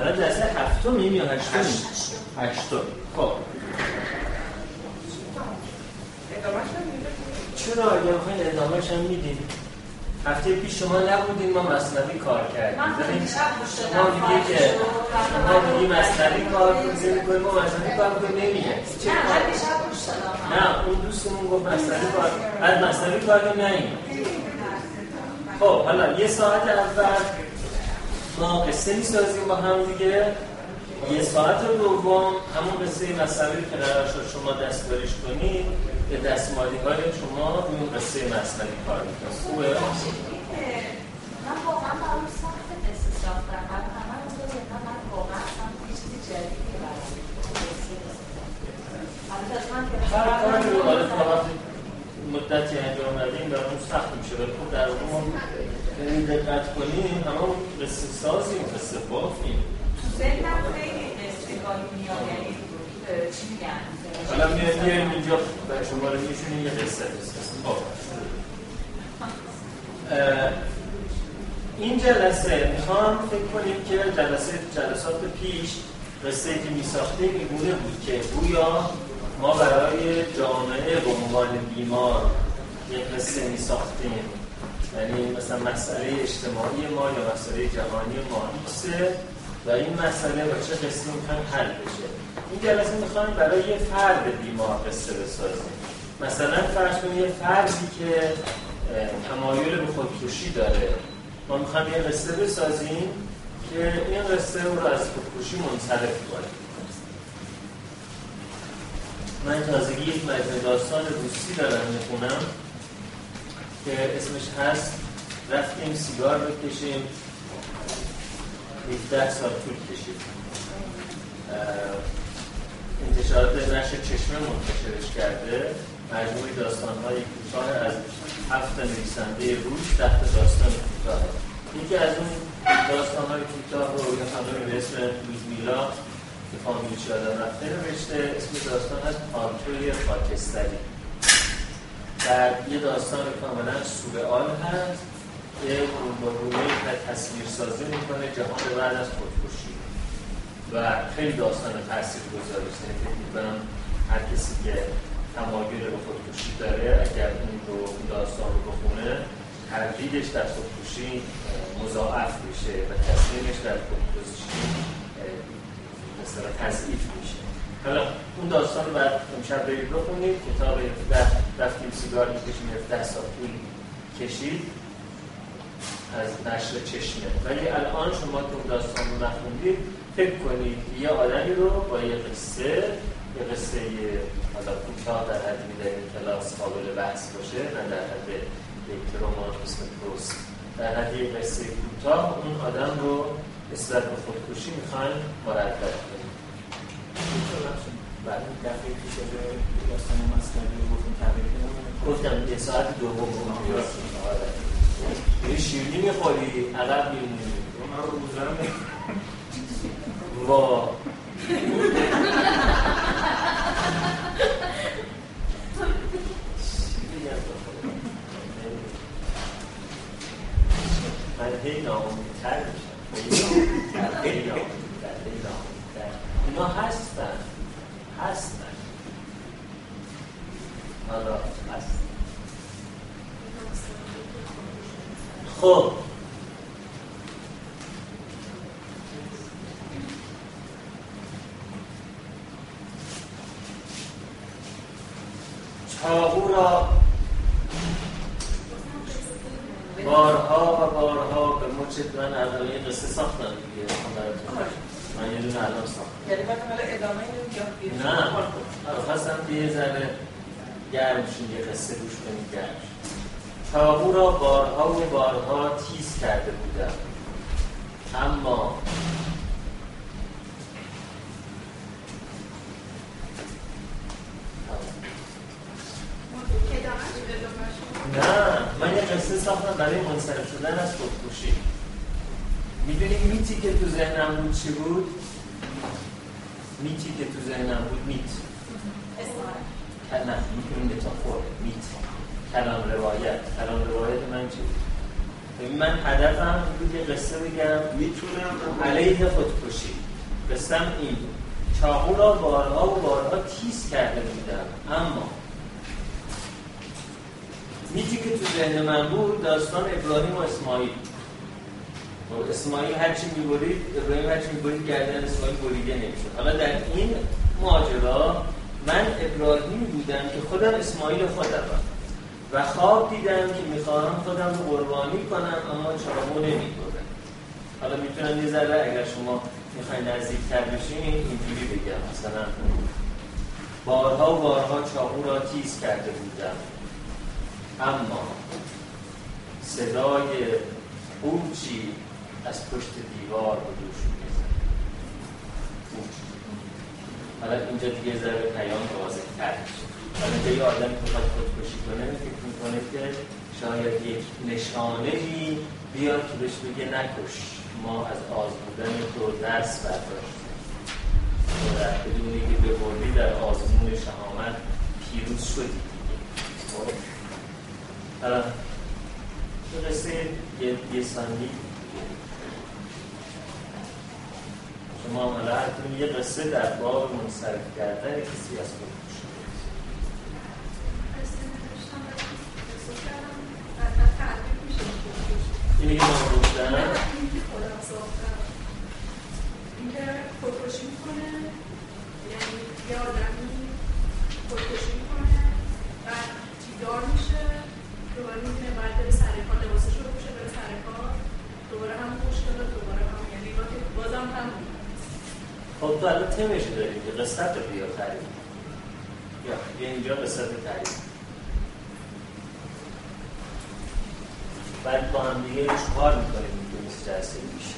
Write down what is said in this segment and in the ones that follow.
حالا جلسه هفتمیم یا هشتمیم؟ هشتم. خب. چرا؟ اگه بخواین ادامهش هم میدیم هفته پیش شما نبودین ما مصنوی کار کردیم. شما دیگه که شما دیگه مصنوی کار کنیم ما مصنوی کار کنیم نمیگه. نه اون دوستمون گفت مصنوی کار. از مصنوی کار نه خب حالا یه ساعت اول ما قصه می‌سازیم با هم دیگه. یه ساعت دوم همون قصه مصنوی که قرار شد شما دستکاریش کنید به دستمالی های شما روی اون قصه مصنوی کار می‌کنید خوبه؟ من واقعا برام سخت قصه ساختن. من همه رو من واقعا یه چیزی جدیدی هر کاری رو مدتی انجام ندیم برامون سخت میشه. ولی خب در اون این دقت کنیم همه قصه سازیم قصه بافیم تو ذهنم خیلی قصه میاد یعنی چی میگن؟ حالا میایم اینجا به شما رو میشونیم یه قصه خب. این جلسه می‌خوام فکر کنیم که جلسه جلسات پیش قصه که میساختیم اینگونه بود که گویا ما برای جامعه به عنوان بیمار یک قصه میساختیم. یعنی مثلا مسئله اجتماعی ما یا مسئله جهانی ما ایکسه و این مسئله با چه قصه می‌خوایم حل بشه؟ این جلسه می‌خوایم برای یه فرد بیمار قصه بسازیم. مثلا فرض کنید یه فردی که تمایل به خودکشی داره. ما می‌خوایم یه قصه بسازیم که این قصه رو از خودکشی منصرف کنیم. من تازگی یک مجموعه داستان روسی دارم می‌خونم. که اسمش هست. رفتیم سیگار بکشیم. 17 سال طول کشید. انتشارات نشر چشمه منتشرش کرده. مجموعه داستان های کوتاه از هفت نویسنده روش تحت داستان کوتاه. یکی از اون داستان های کوتاه رو یه خانمی به اسم میلا که فامیلش یادم رفته نوشته. اسم داستان از پانتوی خاکستری. در یه داستان کاملا سورئال هست که با گونه تصویر سازی می‌کنه جهان بعد از خودکشی. و خیلی داستان تاثیر گذاریست یعنی فکر می‌کنم هر کسی که تمایل به خودکشی داره اگر این رو داستان رو بخونه تردیدش در خودکشی مضاعف میشه و تصمیمش در خودکشی مثلا تضعیف میشه. حالا اون داستان رو بعد امشب برید بخونید کتاب رفتیم سیگار می‌کشیم 17 سال طول کشید. از نشر چشمه. ولی الان شما که اون داستان رو نخوندید فکر کنید یه آدمی رو با یه قصه یه قصه حالا کوتاه در حدی در کلاس قابل بحث باشه نه در حد یک رمان اسم پروست. در حد یه قصه کوتاه اون آدم رو نسبت به خودکشی می‌خواین مردد کنید بعد دفعه پیش به داستان مسکری گفتیم تبریک گفتم یه ساعت دوم اون یه شیرنی می‌خوری عقب میمونی. من رو بوزرم وا. من هی ناامیدتر میشم هی ناامیدتر اینا هستن هستن حالا هست خب تو الان تمش داریم که قصت رو بیا تعریف. یا اینجا قصت تعریف. بعد با هم دیگه چکار می‌کنیم؟ که مثل جلسه میشه.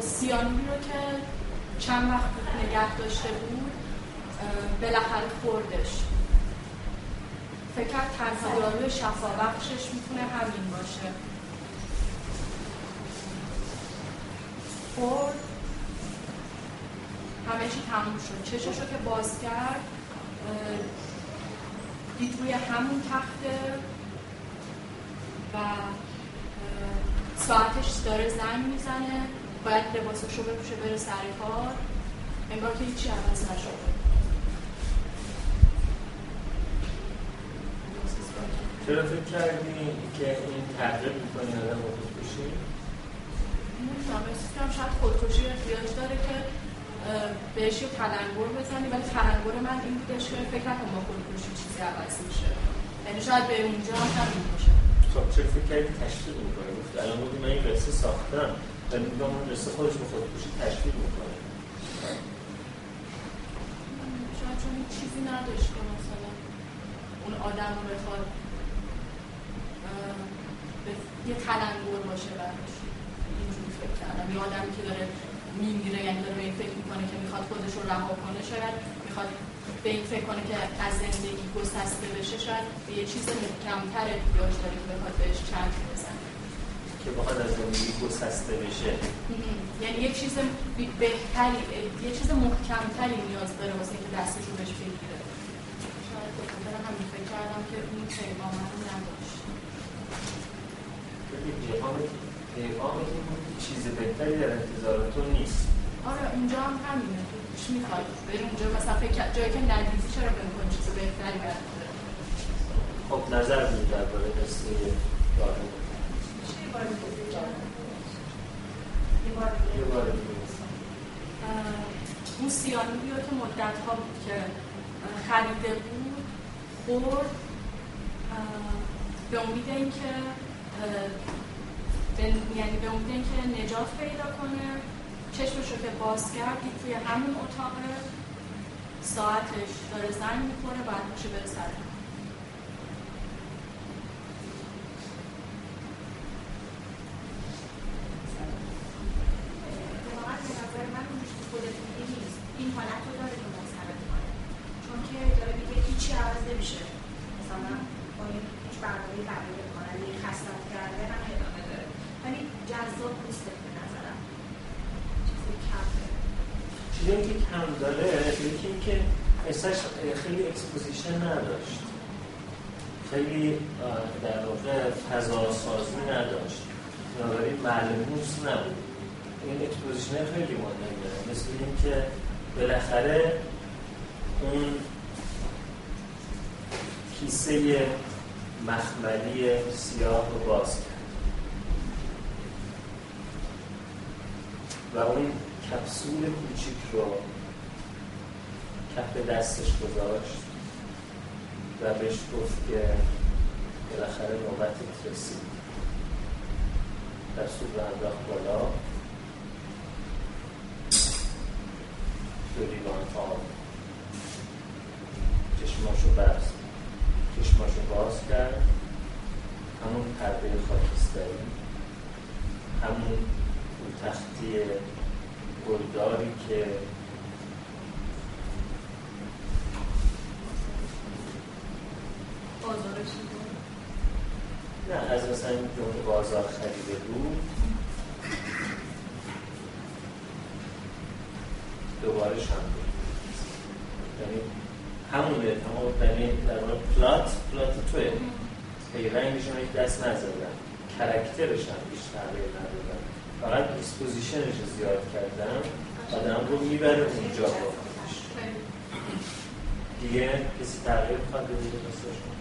سیانی رو که چند وقت نگه داشته بود بالاخره خوردش. فکر داروی شفا بخشش می‌تونه همین باشه. خورد همه چی تموم شد. چشش رو که باز کرد دید روی همون تخته و ساعتش داره زنگ می‌زنه. باید لباسش رو بپوشه بره سر کار. انگار که هیچی عوض نشده. چرا فکر کردی که این تغییر می‌کنی آدم با خودکشی؟ نمی‌دونم شاید خودکشی احتیاج داره که بهش یه تلنگر بزنی ولی تلنگر من این بودش که فکر نکنم با خودکشی چیزی عوض میشه. یعنی شاید به اونجا هم میشه خب چرا فکر کردی تشکیل می‌کنه گفت الان بودی من این قصه ساختم. ولی میگم اون قصه خودش به خودکشی تشکیل می‌کنه. شاید چون چیزی نداشت که مثلا اون آدم رو بخواد یه تلنگر باشه براش اینجوری فکر کردم. یه آدمی که داره میمیره یعنی داره به این فکر می‌کنه که می‌خواد خودش رو رها کنه شاید می‌خواد به این فکر کنه که از زندگی گسسته بشه شاید به یه چیز محکمتر احتیاج داره که بخواد بهش چند بزنه. که بخواد از زندگی گسسته بشه. یعنی یه چیز بهتری یه چیز محکمتری نیاز داره واسه که دستش رو بهش بگیره. شاید همین فکر کردم که اون پیغام نداشت پیغامی که چیز بهتری در انتظار تو نیست آره اونجا هم همینه. توش می‌خواد بری اونجا مثلا فکر جایی که ندیدی چرا فکر کنی چیز بهتری برات خب نظر بود درباره قصه دارو یه بار دیگه اون سیانی رو که مدت ها بود که خریده بود خورد. به امید اینکه یعنی به امید اینکه نجات پیدا کنه. چشمش رو که باز کرد توی همون اتاق ساعتش داره زنگ می‌کنه بعد میشه بره سر این حالت رو داره که منصرف کنه چون که داره میگه هیچی عوض نمیشه مثلا با هیچ برنامه تغییر کنن یه خستت کرده هم ادامه داره ولی جذاب نیست به نظرم چیزی کم چیزی که کم داره یکی اینکه قصهش خیلی exposition نداشت. خیلی در واقع فضا سازی نداشت. بنابراین ملموس نبود. این exposition خیلی مهم داره مثل اینکه بالاخره اون کیسه مخملی سیاه رو باز کرد. و اون کپسول کوچیک رو کف دستش گذاشت. و بهش گفت که بالاخره نوبتت رسید. دستور رو انداخت بالا. دو لیوان آب. چشماشو بست. چشماشو باز کرد. همون پرده خاکستری. همون تختی گلداری که نه از مثلا این بازار خریده بود. دوباره هم بود. یعنی همونه تمام یعنی در مورد پلات پلات توی هی رنگش یک دست نزدن. کرکترش هم بیش تغییر ندادن. فقط دیسپوزیشنش زیاد کردم آدم رو می‌بره اونجا با دیگه کسی تغییر خواهد بده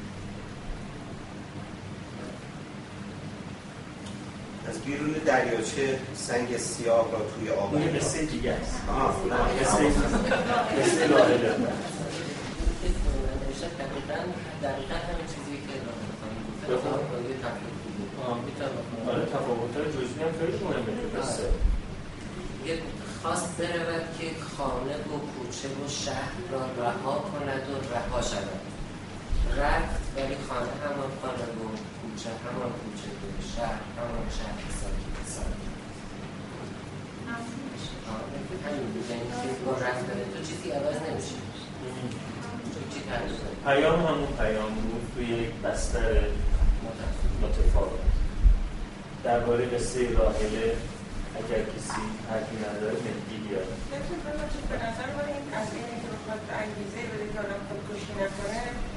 از بیرون دریاچه سنگ سیاه را توی آب این قصه دیگه است. آه قصه قصه لاله دقیقا همین چیزی که آره تفاوت جزئی هم خیلی مهمه قصه. خواست برود که خانه و کوچه و شهر را رها کند و رها شود. رفت ولی خانه همان خانه و کوچه همان کوچه و شهر همان شهر ساکت ساکت همین بود یعنی که با رفتن تو چیزی عوض نمیشه پیام همون پیام بود توی یک بستر متفاوت. درباره قصه راهله اگر کسی حرفی نداره مهدی بیاد. به نظر من این قضیه که بخواد انگیزه بده که آدم خودکشی نکنه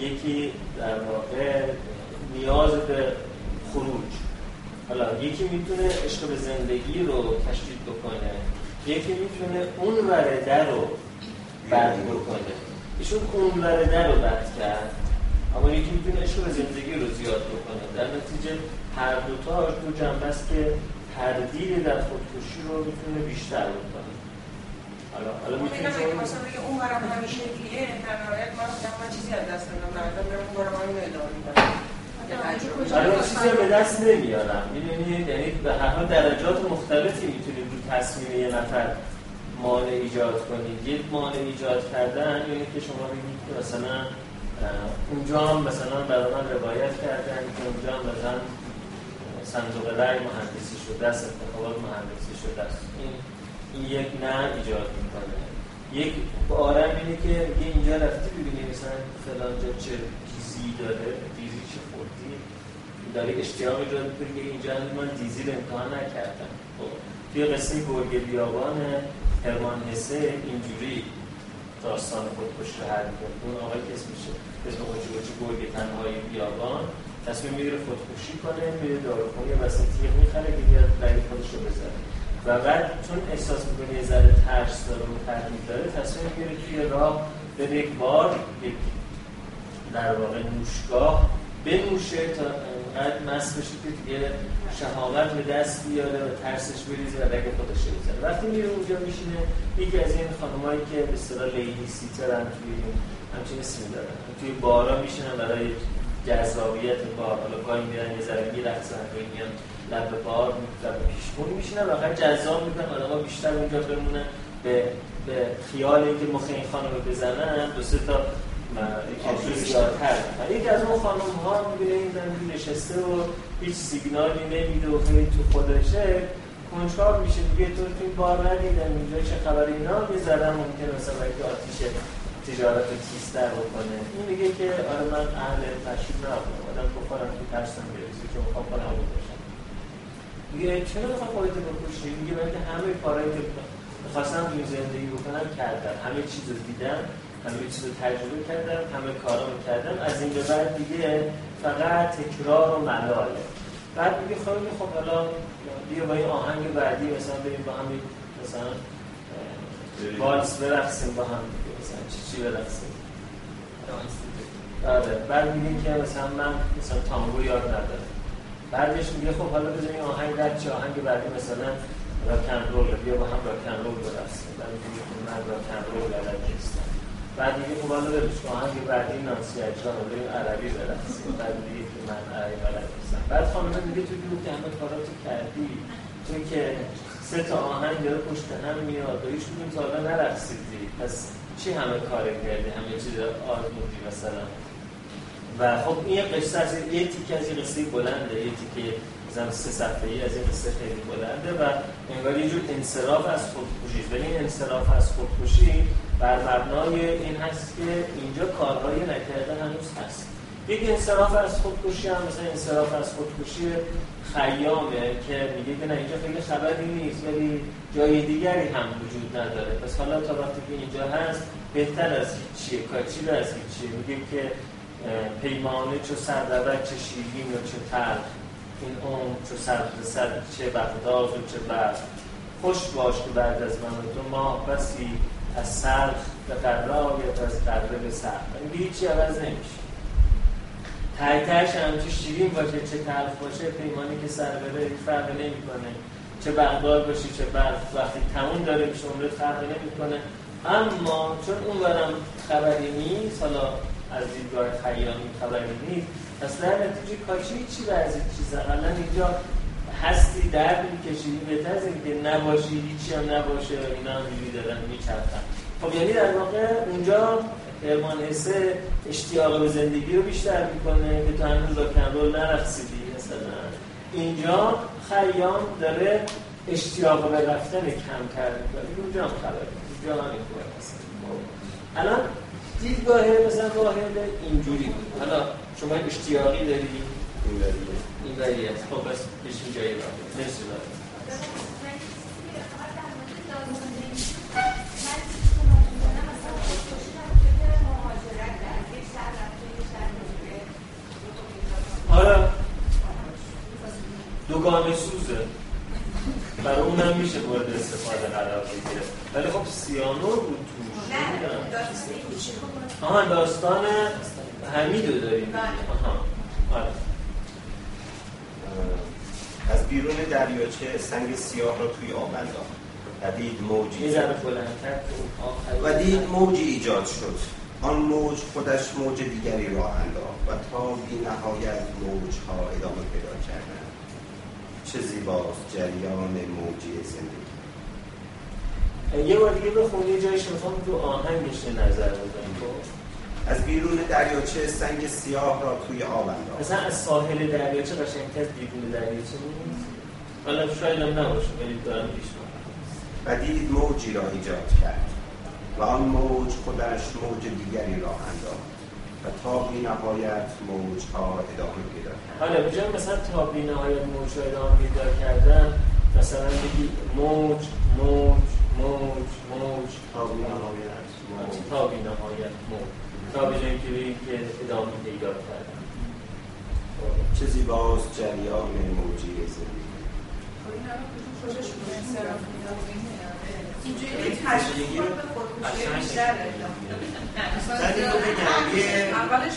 یکی در واقع نیاز به خروج. حالا یکی می‌تونه عشق به زندگی رو تشدید بکنه یکی می‌تونه اون ورده رو بد بکنه. ایشون اون ورده رو بد کرد اما یکی می‌تونه عشق به زندگی رو زیاد بکنه. در نتیجه هر دوتا دو جنبه است که تردید در خودکشی رو می‌تونه بیشتر بکنه. حالا حالا می‌تونه اون برام همین شکلیه در نهایت من من چیزی از دست ندم نردم برم اون برام همین ادامه میدم حالا چیزی به دست نمیارم می‌دونید یعنی به هر درجات مختلفی می‌تونید رو تصمیم یه نفر مانع ایجاد کنید یک مانع ایجاد کردن یعنی که شما بگید که مثلا اونجا هم مثلا برای من روایت کردن که اونجا هم مثلا صندوق رای مهندسی شده است انتخابات مهندسی شده است این, این یک نه ایجاد می‌کنه. یک بارم اینه که یه اینجا رفتی ببینی مثلا فلان جا چه دیزی داره دیزی چه خوردی؟ داره اشتیاق می‌کنه که اینجا من دیزی رو امتحان نکردم. خب توی قصه گرگ بیابان هرمان حسه اینجوری داستان خودکشی رو حل می‌کنه. اون آقای که اسمشه اسم خودکشی گرگ تنهای بیابان تصمیم می‌گیره خودکشی کنه میره داروخونه یه وسط تیغ می‌خره که بیاد خودش رو بزنه. و بعد چون احساس می‌کنه یه ذره ترس داره و تردید داره تصمیم می‌گیره توی راه به یک بار یک در واقع نوشگاه بنوشه تا انقدر مست بشه که دیگه شهامت به دست بیاره و ترسش بریزه و رگ خودش بزنه. وقتی میره اونجا میشینه یکی از این خانمایی که به اصطلاح لیدی سیتر هم توی همچین اسمی دارن توی بارا میشینن برای جذابیت بار. حالا گاهی میرن یه ذره میرقصن گاهی میان لب بار لب پیشمون میشینن واقعا جذاب می‌کنن آدم‌ها بیشتر اونجا بمونن به به خیال اینکه مخ این خانم بزنن. دو سه تا زیادتر. یکی از اون خانم ها می‌بینه این نشسته و هیچ سیگنالی نمیده و خیلی تو خودشه. کنجکاو میشه. دیگه تو تو این بار ندیدم اینجا چه خبر اینا می‌زدم. ممکن مثلا اگه آتیش تجارت تیستر بکنه. این میگه که آره من اهل تشریف نبودم. آدم بخورم که ترسم برسی که می‌خوام خودم باشم میگه چرا می‌خوام خودت بکشی میگه که همه کارهایی که می‌خواستم توی زندگی بکنم کردم. همه چیز رو دیدم همه چیز رو تجربه کردم همه کارا رو کردم. از این به بعد دیگه فقط تکرار و ملاله بعد میگه خیلی خب حالا بیا با این آهنگ بعدی مثلا بریم با هم مثلا والس برقصیم با هم مثلا چی چی برقصیم؟ آره. بعد میگه که مثلا من مثلا تانگو یاد ندارم. بعدش میگه خب حالا بزنیم آهنگ در چه آهنگ بعدی مثلا راکن رول بیا با هم راکن رول برقصیم بعد میگه من راکن رول بلد نیستم. بعد دیگه خب حالا برش آهنگ بعدی نانسی اجرام بریم عربی برقصیم بعد میگه که من عربی بلد نیستم. بعد خانم میگه تو که همه کاراتو کردی تو که سه تا آهنگ داره پشت هم میاد و هیچ تا حالا نرقصیدی. پس چی همه کار کردی؟ همه چیز آزمودی مثلا؟ و خب این قصه از یه تیکه از این قصه بلنده یه تیکه مثلا سه صفحه ای از این قصه خیلی بلنده و انگار یه جور انصراف از خودکشی. ولی این انصراف از خودکشی بر مبنای این هست که اینجا کارهای نکرده هنوز هست. یک انصراف از خودکشی هم مثلا انصراف از خودکشی خیامه که میگه که نه اینجا خیلی خبری نیست ولی جای دیگری هم وجود نداره. پس حالا تا وقتی که اینجا هست بهتر از هیچیه کاچی از هیچیه. میگه که پیمانه چو سردبت چه شیرین و چه تر این اون چو سر سر چه بغداد و چه بر خوش باش که بعد از من تو ماه بسی از سرخ به قرایت از قره به سر. میگه هیچی عوض نمیشه. تایتش هم چه شیرین باشه چه تلخ باشه پیمانی که سر بره فرق نمی‌کنه. چه بغداد باشه چه برف وقتی تموم داره میشه عمرت فرق نمی‌کنه. اما چون اون برم خبری نیست حالا از دیدگاه خیامی خبری نیست. پس در نتیجه کاشی چی بعضی چیز اقلا اینجا هستی درد می‌کشی بهتر از اینکه نباشی هیچی هم نباشه اینا هم دارن میچرخن. خب یعنی در واقع اونجا کرمان حسه اشتیاق به زندگی رو بیشتر می‌کنه که تو هنوز راکنرول نرخصیدی مثلا. اینجا خیام داره اشتیاق به رفتن کم کرده اونجا هم خبره. اونجا هم این خب. الان دیدگاه مثلا واحد اینجوری. بود حالا شما اشتیاقی داری این وریه. این است خب بس بشین جایی را مرسی حالا دوگانه سوزه. برای اونم میشه مورد استفاده قرار بگیره. ولی خب سیانور بود توش آها داستان حمیدو داریم. بله. آها آره. از بیرون دریاچه سنگ سیاه را توی آب انداخت. و دید موجی و دید موجی ایجاد شد. آن موج خودش موج دیگری را انداخت و تا بی نهایت موج ها ادامه پیدا کردن چه زیباست جریان موجی زندگی. یه بار دیگه بخونی یه جایش می‌خوام تو آهنگش نظر بزنیم خب؟ از بیرون دریاچه سنگ سیاه را توی آب انداخت. مثلا از ساحل دریاچه قشنگتر از بیرون دریاچه نیست؟ حالا شاید هم نباشه ولی دارم پیش و دید موجی را ایجاد کرد و آن موج خودش موج دیگری را انداخت و تا بی نهایت موج ها ادامه پیدا کرد. حالا بجای مثلا تا بی نهایت موج ها ادامه پیدا کردن مثلا بگی موج موج. موج موج تا بی نهایت موج. تا بی نهایت موج. تا به جایی که ادامه پیدا کردن. چه زیباست جریان موجی زندگی. اینجوری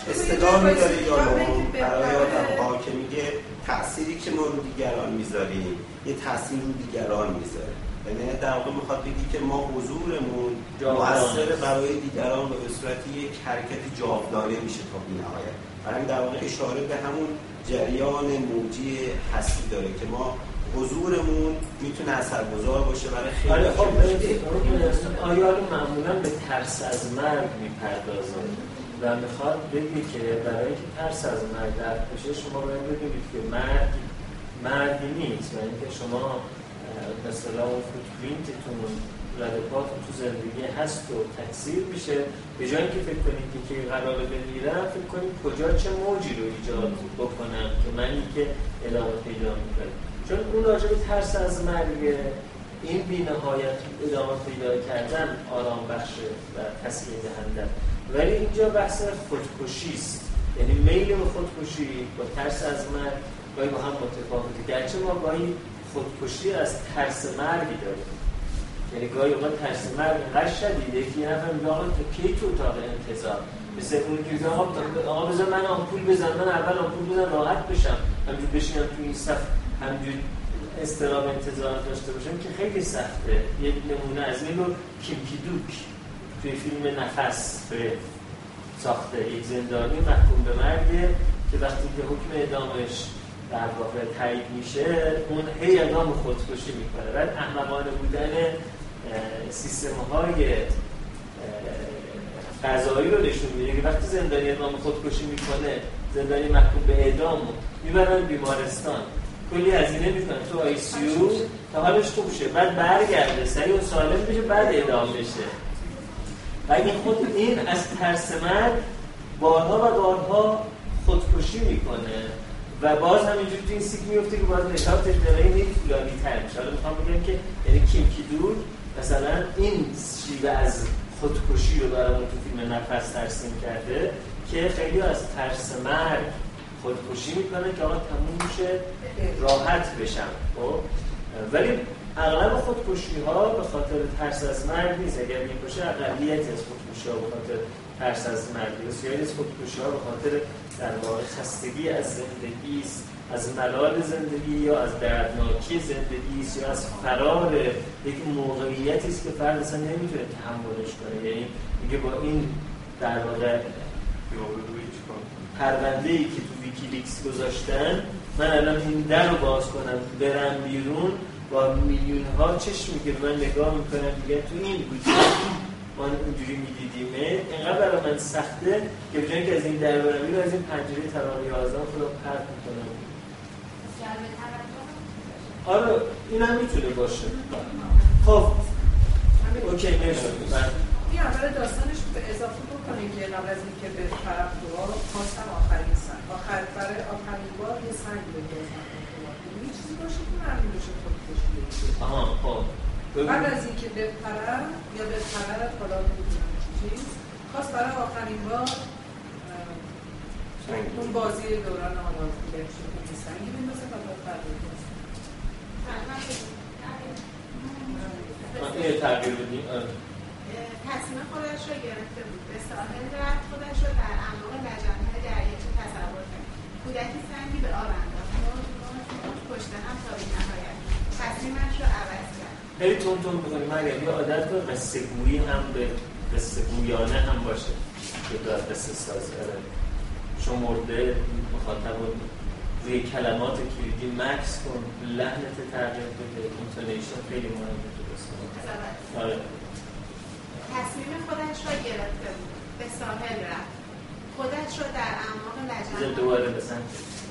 اصطلاحی داره یارو برای آدم که میگه تأثیری که ما رو دیگران می‌ذاریم یه تأثیر رو دیگران می‌ذاره یعنی در واقع می‌خواد بگی که ما حضورمون مؤثر برای دیگران به صورت یک حرکت جاودانه میشه تا بی نهایت برای در واقع اشاره به همون جریان موجی هستی داره که ما حضورمون می‌تونه اثرگذار باشه برای خیلی آره خب آیا معمولا به ترس از مرگ می‌پردازه؟ و می‌خواد بگی که برای اینکه ترس از مرگ بشه شما باید بدونید که مرگ مرگی نیست. و اینکه شما مثلا اون فوتپرینتتون ردپاتون تو زندگی هست و تکثیر میشه. به جایی که فکر کنید که قراره بمیرم فکر کنید کجا چه موجی رو ایجاد بکنم که منی که ادامه پیدا می‌کنم. چون اون راجع ترس از مرگ این بی نهایت ادامه پیدا کردن آرام بخشه و تسکین دهنده. ولی اینجا بحث خودکشی است. یعنی میل به خودکشی با ترس از مرگ گاهی با هم متفاوته. گرچه ما گاهی خودکشی از ترس مرگی داریم یعنی گاهی اوقات ترس مرگ اینقدر شدیده که یه نفر میگه آقا تو کی تو اتاق انتظار؟ مثل اون که آقا آقا بذار من آمپول بزن من اول آمپول بزن راحت بشم. همینجور بشینم تو این صف همینجور استراب انتظار داشته باشم که خیلی سخته. یک نمونه از این رو کیمکی دوک. توی فیلم نفس به ساخته. یک زندانی محکوم به مرگه که وقتی که حکم ادامش در واقع تایید میشه اون هی اقدام خودکشی می‌کنه. بعد احمقانه بودن سیستم های قضایی رو نشون میده. که وقتی زندانی اقدام خودکشی می‌کنه زندانی محکوم به اعدام می‌برن بیمارستان. کلی هزینه می‌کنن تو آی سی تا حالش خوب شه. بعد برگرده. سریع و سالم بشه بعد اعدام بشه. و این خود این از ترس مرگ بارها و بارها خودکشی می‌کنه. و باز همینجوری تو این سیک میفته که باز نشاب تجربه میری طولانی تر میشه. حالا می‌خوام بگم که یعنی کیمکی دور مثلا این شیوه از خودکشی رو برامون تو فیلم نفس ترسیم کرده که خیلی از ترس مرگ خودکشی می‌کنه که آقا تموم میشه راحت بشم خب؟ ولی اغلب خودکشی ها به خاطر ترس از مرگ نیست. اگر می‌کشه اقلیت از خودکشی ها به خاطر ترس از مرگ بسیاری از خودکشی ها به خاطر در واقع خستگی از زندگی است از ملال زندگی یا از دردناکی زندگی است یا از فرار یک موقعیتی است که فرد اصلا نمی‌تونه تحملش کنه. یعنی میگه با این در واقع پرونده ای که تو ویکیلیکس گذاشتن من الان این در رو باز کنم برم بیرون با میلیون ها چشم که من نگاه می‌کنم دیگه تو این بود ما اینجوری میدیدیمه. اینقدر برای من سخته که بجایی که از این در برم. رو از این پنجره طبقه 11 خودم پرد می‌کنم آره این هم می‌تونه باشه. خب. اوکی مرسی. این اول داستانش به اضافه بکنیم که قبل از اینکه به طرف دعا خواستم آخرین سنگ. آخر برای آخرین بار یه سنگ بگذارم یه چیزی باشه که معلوم بشه خودکشی آها خب. بعد از اینکه بپرم یا بپرد حالا چیز. خواست برای آخرین بار اون بازی دوران آواز دیگر شد. سنگی بندازه و بپرد یه تغییر بدیم تصمیم خودش رو گرفته بود. به ساحل رفت خودش رو در اعماق لجنهای دریاچه تصور کرد. کودکی سنگی به آب انداخت. پشت هم تا نهایت تصمیمش رو عوض کرد. خیلی تند تند بکنیم اگر یه عادت به قصه گویی هم به قصه گویانه هم باشه که دار قصه سازی آره. شمرده مخاطب روی کلمات کلیدی مکث کن لحنت تغییر بده. intonation خیلی مهمه تو قصه. آره. تصمیم خودش را گرفته بود. به ساحل رفت. خودش را در اعماق لجن دوباره بزن.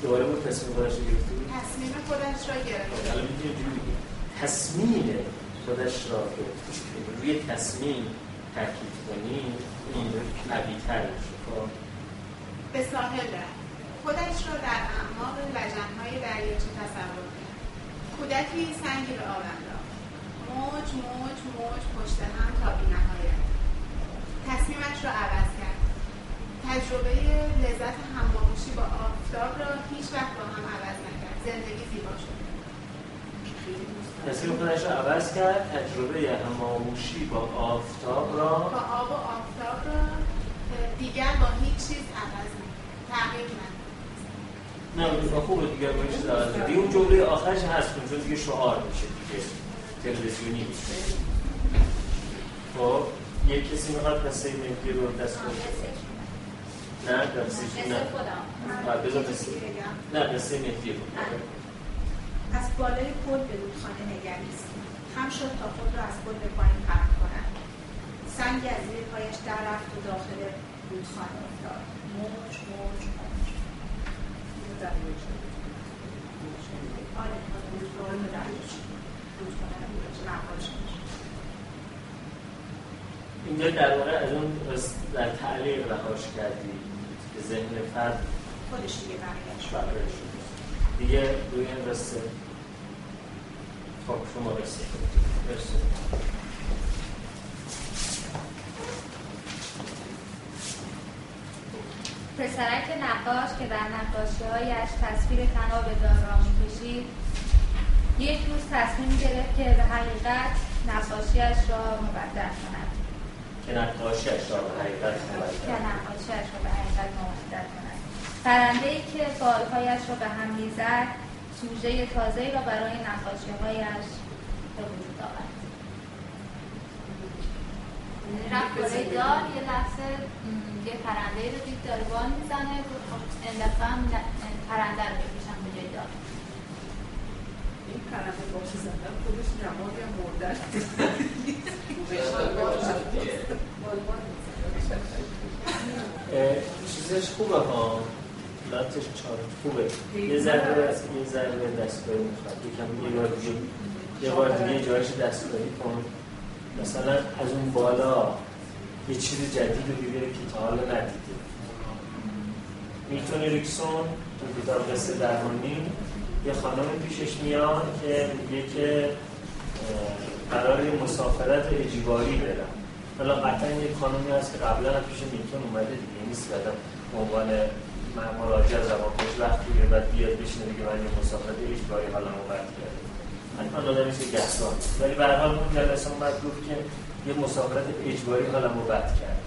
دوباره بود تصمیم خودش را گرفته بود. تصمیم خودش را گرفته. حالا می‌تونی جوری بگی. تصمیم خودش را گرفته روی تصمیم تاکید کنی این قوی تر میشه. خب. به ساحل رفت. خودش را در اعماق لجنهای دریاچه تصور کرد. کودکی سنگی به آب انداخت. موج موج موج پشت هم تا بی نهایت تصمیمش را عوض کرد. تجربه لذت هماغوشی با آفتاب را هیچ وقت با هم عوض نکرد. زندگی زیبا شد. تصمیم خودش را عوض کرد تجربه هماغوشی با آفتاب را با آب و آفتاب را دیگر با هیچ چیز عوض تغییر نه خوبه دیگه با چیز عوض دیگه اون جمله آخرش هست چون دیگه شعار میشه دیگه تلویزیونی میشه خب یک کسی می‌خواد قصه مهدی رو دست نه قصه نه. بذار قصه. نه قصه مهدی رو. از بالای پل به رودخانه نگریست هم شد تا خود را از پل به پایین پرت کند سنگ از زیر پایش در رفت و داخل رودخانه افتاد. موج موج موج. آره اینجا در واقع از اون در تعلیق رهاش کردی که ذهن فرد خودش دیگه برگشت دیگه روی این رسته خب شما رسته مرسی. پسرک نقاش که در نقاشی هایش تصویر تناب دار را می‌کشید یک روز تصمیم گرفت که به حقیقت نقاشیش را مبدل کند. که نقاشیش را به حقیقت مبدل کند. پرنده ای که بالهایش را به هم می‌زد سوژه تازه را برای نقاشی هایش به وجود آورد. رفت بالای دار یه لحظه یه پرنده رو دید داره بال می‌زنه خب این دفعه هم پرنده رو بکشم به جای دار. این پرنده باش زندن خودش نمادی هم مرده؟ چیزش خوبه ها. لاتش چار خوبه. یه ذره یه ذره دستگاهی می‌خواد. یکم یه بار دیگه یه بار دیگه جایش دستگاهی کن مثلا از اون بالا یه چیز جدید رو ببینه که تا حالا ندیده. میلتون ریکسون تو کتاب قصه درمانی یه خانم پیشش میاد که میگه که قرار یه مسافرت اجباری برم حالا قطعا یه خانمی هست که قبلا هم پیش میلتون اومده دیگه نیست به عنوان مراجع زبان خوش وقت بگیره بعد بیاد بشینه دیگه من یه مسافرت اجباری حالا موقت کرده. حتما آدمی که گستان ولی به هر حال اون جلسه اومد گفت که یه مسافرت اجباری حالا موقت کرد.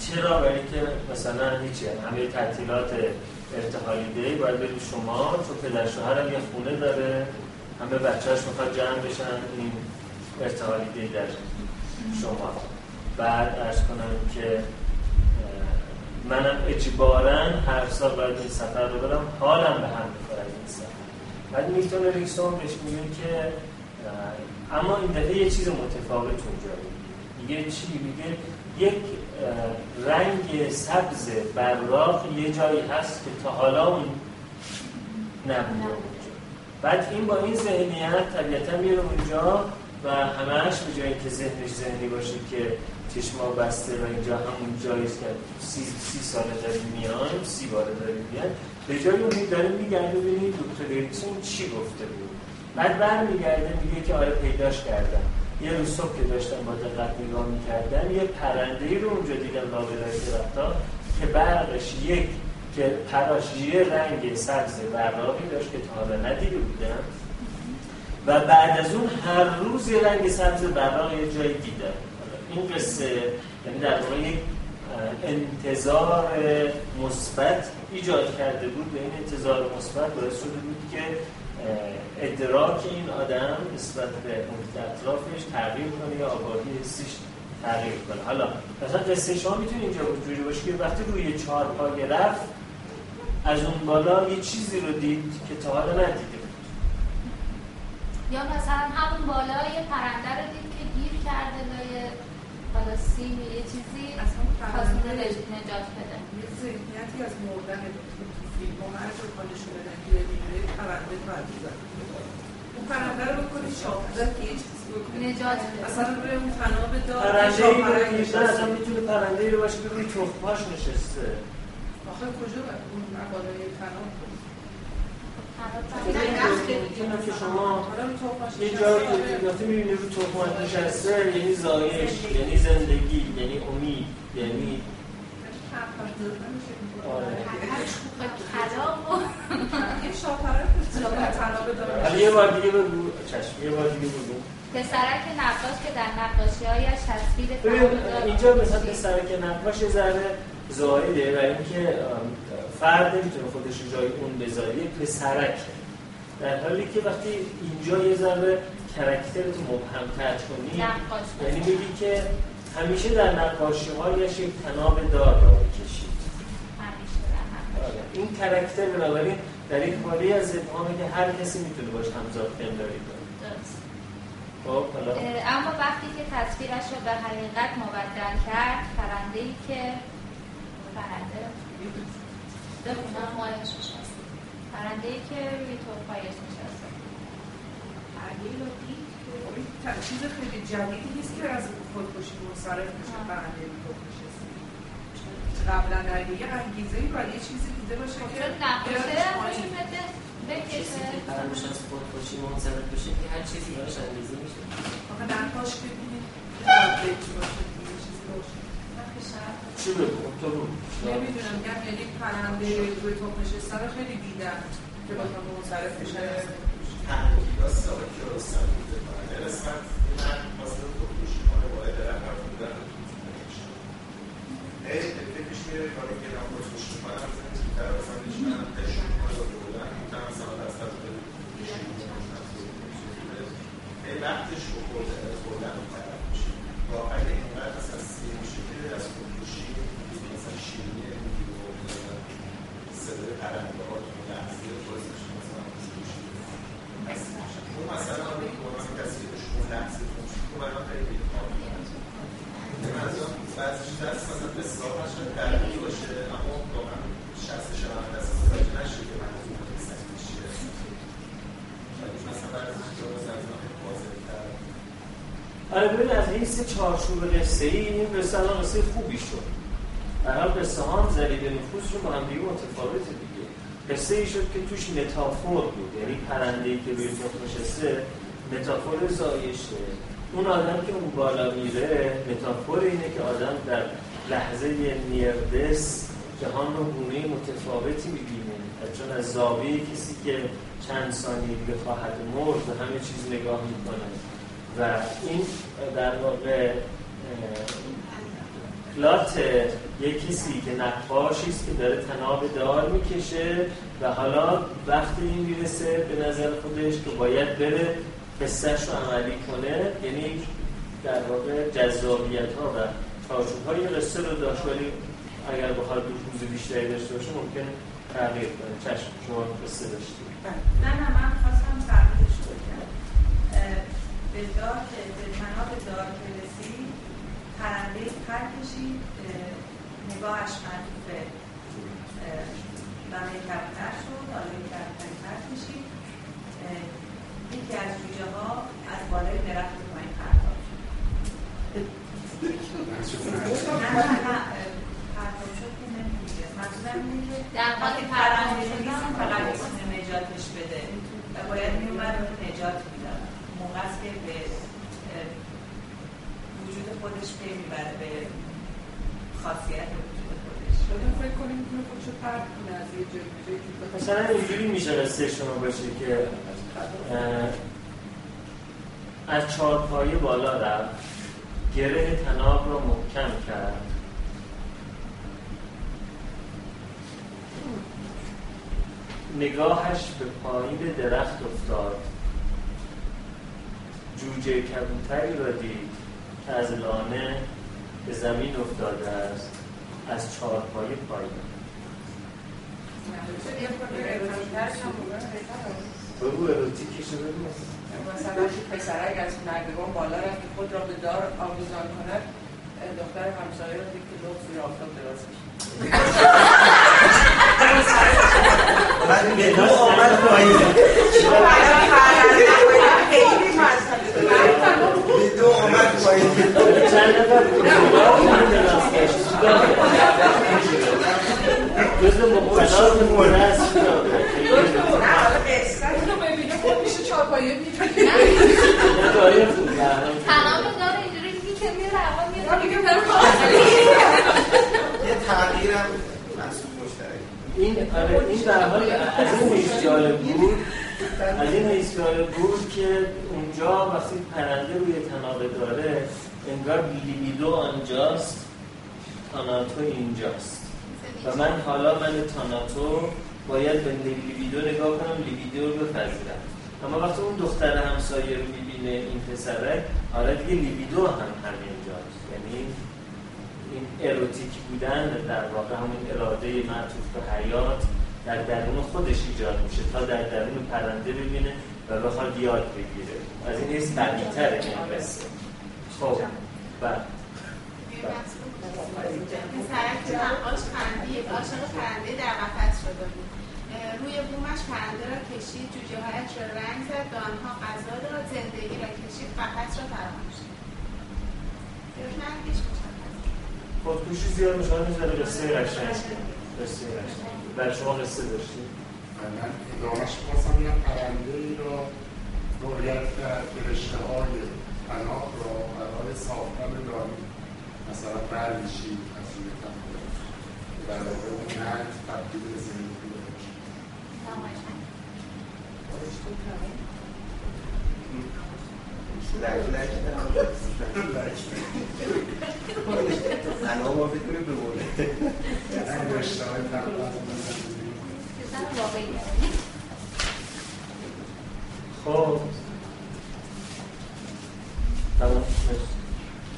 چرا؟ برای که مثلا هیچی. همه تعطیلات ارتحالی دی باید بریم شما چون پدر شوهرم یه خونه داره. همه بچه‌اش می‌خواد جمع بشن این ارتحالی دی در شما. بعد ارز کنم که منم اجبارا هر سال باید این سفر رو برم حالم به هم می‌خوره این سفر. بعد میلتون ریکسون بهش میگه که اما این دفعه یه چیز متفاوت اونجا میگه چی؟ میگه یک رنگ سبز براق یه جایی هست که تا حالا اون نبوده بعد این با این ذهنیت طبیعتا میره اونجا و همهش به جایی که ذهنش ذهنی باشه که چشما بسته و اینجا همون جاییست که سی, سی ساله داریم میان سی باره داریم میان به جای اون داره میگرده ببینید دکتر اریکسون چی گفته بود. بعد برمیگرده میگه که آره پیداش کردم. یه روز صبح که داشتم با دقت نگاه می‌کردم یه پرنده ای رو اونجا دیدم لابلای درختا که برقش یک که پراش یه رنگ سبز براقی داشت که تا حالا ندیده بودم. و بعد از اون هر روز یه رنگ سبز براق یه جایی دیدم. این قصه یعنی در واقع یک انتظار مثبت ایجاد کرده بود به این انتظار مثبت باعث شده بود که ادراک این آدم نسبت به محیط اطرافش تغییر کنه یا آگاهی حسیش تغییر کنه. حالا مثلا قصه شما می‌تونی اینجا جوری باشه که وقتی روی چهار پای رفت از اون بالا یه چیزی رو دید که تا حالا ندیده یا مثلا همون بالا یه پرنده رو دید که گیر کرده لای حالا سیم یه چیزی خواستونه نجات بده. یه ذهنیتی از مردن فیلم و هر جور کنه شده نگیره می‌گیره پرنده اون پرنده رو بکنی شاپزه که یه چیزی بکنی. نجات بده. اصلا روی اون تناب دار پرنده ای رو میشه اصلا می‌تونه پرنده ای رو باشه که روی تخماش نشسته. آخه کجا باید اون مقاله تناب یه جا وقتی می‌بینی رو تخماش نشسته یعنی زایش یعنی زندگی یعنی امید یعنی یه بار دیگه بگو چشم یه بار دیگه بگو پسرک نقاش که در نقاشی هایش تصویر اینجا مثلا پسرک نقاش ذره زایده برای اینکه فرد نمی‌تونه خودش جای اون بذاره پسرک در حالی که وقتی اینجا یه ذره کرکترت مبهم تر کنی یعنی میگی که همیشه در نقاشی هایش یک تناب دار را بکشید این کرکتر بنابراین در یک حالی از ابهامه که هر کسی می‌تونه باش همزاد پنداری کنه. خب اما وقتی که تصویرش را به حقیقت مبدل کرد پرنده ای که پرنده بخونم مالش نشسته پرنده که روی توفایش نشسته پرنده رو دید چیز خیلی جدیدی نیست که از خودکشی منصرف میشه پرنده توفایش قبلا در یه انگیزه ای برای یه چیزی دیده باشه که کسی که قرارش از خودکشی منصرف بشه که هر چیزی براش انگیزه میشه آقا نقاش ببینید. چی بگو؟ تو رو نمی‌دونم میگم یعنی پرنده روی توپ نشسته رو خیلی دیدم که با تو منصرف بشه تحقیقات ساکی رو سمید کنه قسمت من واسه خودکشی کنه باید رقم بودن ای فکرش میره کاری که من خودکشی کنم طرف اصلا هیچ من تشکیل کنه با بودن می‌تونم مثلا دست از ای وقتش رو خوردن رو طرف میشه واقعا اینقدر اصلا سیر میشه که از خودکشی مثلا شیرینی ویدیو صدای پرنده ها تو لحظه بازش مثلا اون مثلا اون کسی که شما لحظه تو برای خیلی بعضیش دست مثلا به اصلاحش درگی باشه اما واقعا شخص شما دست متوجه نشه که من سختی چیه ولی مثلا بعضیش که باز از من واضح کرد آره حیث چارچوب قصه ای این قصه الان قصه خوبی شد. برای قصه ها هم ضریب نفوس رو با هم دیگه متفاوته دیگه. قصه ای شد که توش متافور بود. یعنی پرنده ای که روی تخم نشسته متافور زایشه. اون آدم که اون بالا میره متافور اینه که آدم در لحظه نیردس جهان رو گونه متفاوتی می‌بینه. چون از زاویه کسی که چند ثانیه دیگه خواهد مرد به همه چیز نگاه می‌کنه. و این در واقع پلات یک کسی که نقاشی است که داره تناب دار می‌کشه و حالا وقتی این می‌رسه به نظر خودش که باید بره قصهش رو عملی کنه یعنی در واقع جذابیت ها و چارچوب های قصه رو داشت. ولی اگر بخواد روز بیشتری داشته باشه ممکن تغییر کنه. چشم شما قصه داشتید نه نه من خواستم تغییرش کنم به دار به تناب دار که رسید پرنده پر کشید نگاهش معطوفه و کمتر شد حالا کمتر پر کشید یکی از جوجه ها از بالای درخت پایین پرتاب شد. نه نه نه پرتاب شد که نمیگه. منظورم اینه که در حال پرنده نیست فقط می‌تونه نجاتش بده. و باید میومد رو نجات می‌داد. موقع است که به وجود خودش پی می‌بره به خاصیت وجود خودش. فکر کنیم می‌تونه خودشو پرد کنه از یه جایی مثلا اینجوری میشه قصه شما باشه که از چهارپایه بالا رفت گره تناب را محکم کرد. نگاهش به پایین درخت افتاد. جوجه کبوتری را دید که از لانه به زمین افتاده است از چهارپایه پایین. بگو اروتیکش رو بگو مثلا پسرک از نردبان بالا رفت که خود را به دار آویزان کند دختر همسایه رو دید که لغز زیر آفتاب دراز من به دو آمد پایین به دو آمد پایین چند نفر یه تغییرم این آره این در حال از حیث جالب بود. از این جالب بود که اونجا وقتی پرنده روی تنابه داره انگار لیبیدو آنجاست تاناتو اینجاست. و من حالا من تاناتو باید به لیبیدو نگاه کنم لیبیدو رو بپذیرم. اما وقتی اون دختر همسایه رو می‌بینه این پسرک حالا دیگه لیبیدو هم همینجاست. یعنی این اروتیک بودن در واقع همون اراده معطوف به حیات در درون خودش ایجاد میشه تا در درون پرنده ببینه و بخواد یاد بگیره. از این نیست تر این قصه خب عاشق پرنده در قفس شده بود. روی بومش پرنده را کشید جوجه هایش را رنگ زد دانها غذا داد زندگی را کشید قفس را فراموش خودکشی زیاد میشه می‌ذاره. قصه قشنگ. قصه قشنگ. بر شما قصه داشتید من ادامهش خواستم این پرنده ای را باید در فرشته های پناه را برای ساختن دانی مثلا برمیشید از روی تنها در واقع اون نهج تبدیل به زندگی. بشه لک لک زنها ما بتونه خب تمام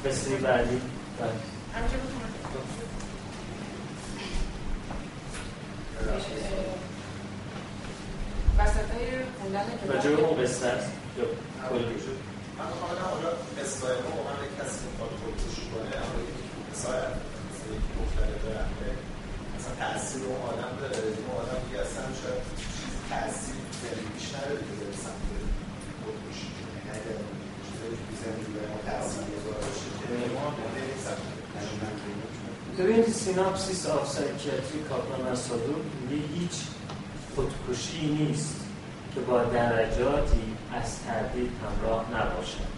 قصه بعدی وسط های خوندن راجع به اون قصه است یا کلی من خواهدم حالا اصلاح ما واقعا یک کسی می‌خواد خودکشی کنه. اما یک اصلاح مثل یک تاثیر اون آدم داره. اون آدم اصلا شاید چیز که بره سمت خودکشی کنه. اگر چیزایی که زندگی ما باشه که ما سمت ببینید سیناپسیس آف سایکیاتری هیچ خودکشی نیست. که با درجاتی از تردید همراه نباشد.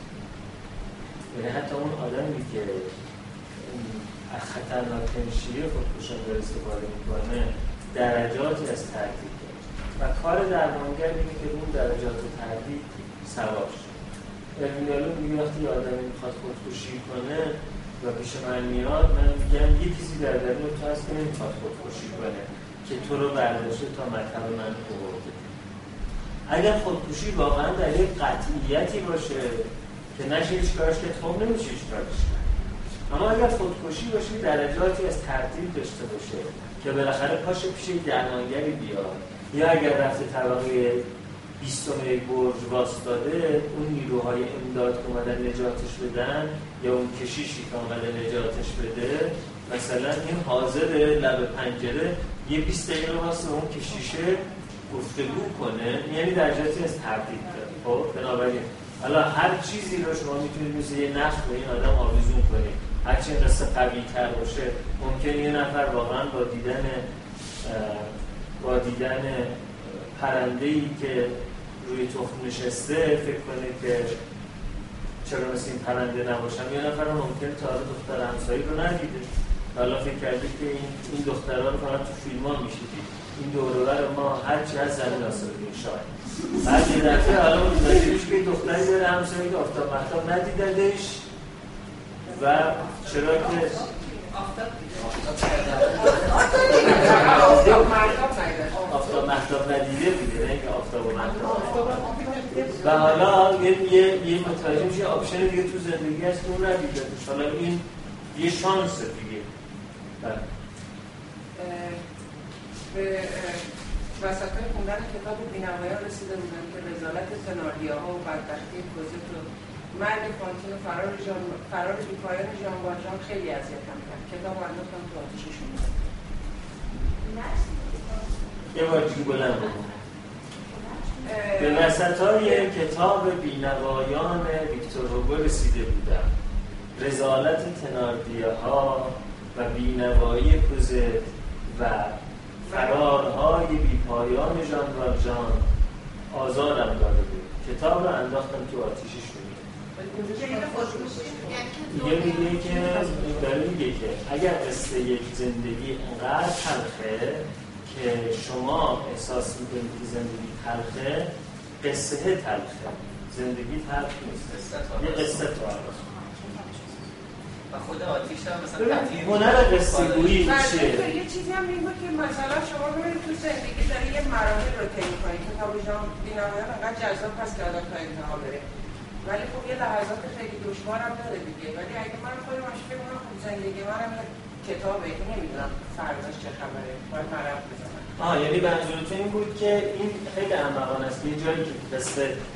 یعنی حتی اون آدمی که از خطرناکترین شیوه خودکشان داره استفاده می‌کنه درجاتی از تردید داره. و کار درمانگر اینه که اون درجات تردید سوار شد. ارمینالو میگه وقتی آدمی می‌خواد خودکشی کنه و پیش من میاد من میگم یه چیزی در درون تو هست که نمی‌خواد خودکشی کنه که تو رو برداشته تا مطلب من برده اگر خودکشی واقعا در یک قطعیتی باشه که نشه هیچ کارش که تو نمیشه هیچ کارش اما اگر خودکشی باشه درجاتی از ترتیب داشته باشه که بالاخره پاش پیش درمانگری بیاد. یا اگر رفته طبقه بیستم یک برج واسطاده اون نیروهای امداد که اومدن نجاتش بدن یا اون کشیشی که اومده نجاتش بده مثلا این حاضر لب پنجره یه 20 دقیقه واسه اون کشیشه گفتگو کنه یعنی درجاتی از تردید داره خب بنابراین حالا هر چیزی رو شما می‌تونید مثل یه نقش به این آدم آویزون کنید. هر چی قصه قوی تر باشه ممکن یه نفر واقعا با دیدن با دیدن پرنده که روی تخم نشسته فکر کنه که چرا مثل این پرنده نباشم یه نفر ممکن تا دختر همسایی رو ندیده. حالا فکر کرده که این, این دخترها رو فقط تو فیلم ها میشیدید. این دورور ما هرچی از زمین آسودیم شاید. بعد یه دفعه حالا متوجه که دختری داره همسایی که آفتاب محتاب ندیددش و چرا که آفتاب محتاب ندیده بوده نه که آفتاب و مهتاب و حالا یه یه یه متوجه میشه option دیگه تو زندگی هست که اون ندیده. حالا این یه شانس دیگه. بله. به وسط های خوندن کتاب بینوایان رسیده بودن که رذالت تناردیه ها و بدبختی کوزت و مرگ فانتین و فرار, جان... فرار بیپایان ژان والژان خیلی اذیتم کرد. کتاب انداختم تو آتیششون یه بار بلند به وسط های کتاب بینوایان ویکتور هوگو رسیده بودم. رزالت تناردیه ها و بینوایی کوزت و فرارهای بیپایان جان و جان. آزادم داده بود کتاب رو انداختم تو آتیشش دیگه میگه که داره میگه که اگر قصه یک زندگی انقدر تلخه که شما احساس می‌کنید که زندگی تلخه قصه تلخه. زندگی تلخ نیست. یه قصه تلخ و خود آتیش هم مثلا هنر قصه گویی چیه؟ یه چیزی هم این بود که مثلا شما ببینید تو زندگی داری یه مراحل رو طی کنید که تا جان بی‌نهایت انقدر جذاب هست که آدم تا انتها بره. ولی خب یه لحظات خیلی دشوار هم داره دیگه. ولی اگه من خودم مش فکر کنم خب زندگی منم کتابه. که نمی‌دونم فرداش چه خبره. باید مرف بزنم. آه یعنی منظورتون این بود که این خیلی احمقانه است. یه جایی که دست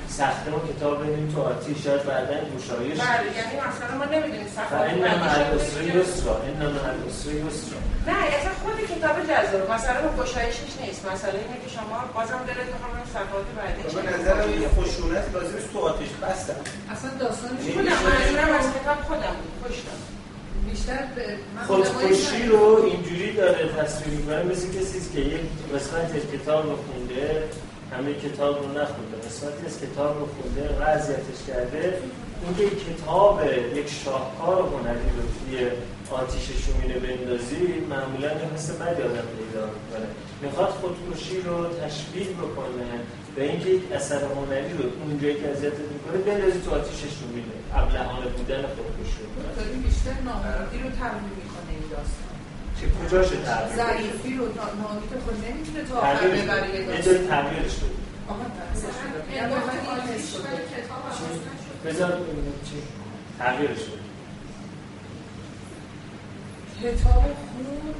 سخته و کتاب بدیم تو آتیش شاید بعدا گشایش بله یعنی مثلا ما نمی‌دونیم سخت این نه محل اسری یسرا این نه محل اسری یسرا نه اصلا خود کتاب جذاب مثلا با گشایشش نیست. مثلا اینه که شما بازم دلت می‌خوام اون صفحات بعدی به نظر یه خشونت لازمش تو آتیش بستن اصلا داستانش خودم منظورم از کتاب خودم. بیشتر خودکشی رو اینجوری داره تصویر می‌کنه مثل کسی که یک قسمت از کتاب رو خونده همه کتاب رو نخونده. قسمتی از کتاب رو خونده وضعیتش کرده اینکه یک کتاب یک شاهکار هنری رو توی آتیش شومینه بندازی معمولا یه حس بدی آدم پیدا می‌کنه. می‌خواد خودکشی رو تشبیه بکنه به اینکه یک اثر هنری رو اونجایی که اذیتت می‌کنه بندازی تو آتیش شومینه ابلهانه بودن خودکشی رو. داری بیشتر ناامیدی رو تمرین می‌کنه این داستان چه کجاش تغییر ضعیفی رو ناامید خود نمی‌تونه تا آخر ببره یه جایی تغییرش بده آها تغییرش بده بذار تغییرش بده کتاب خوند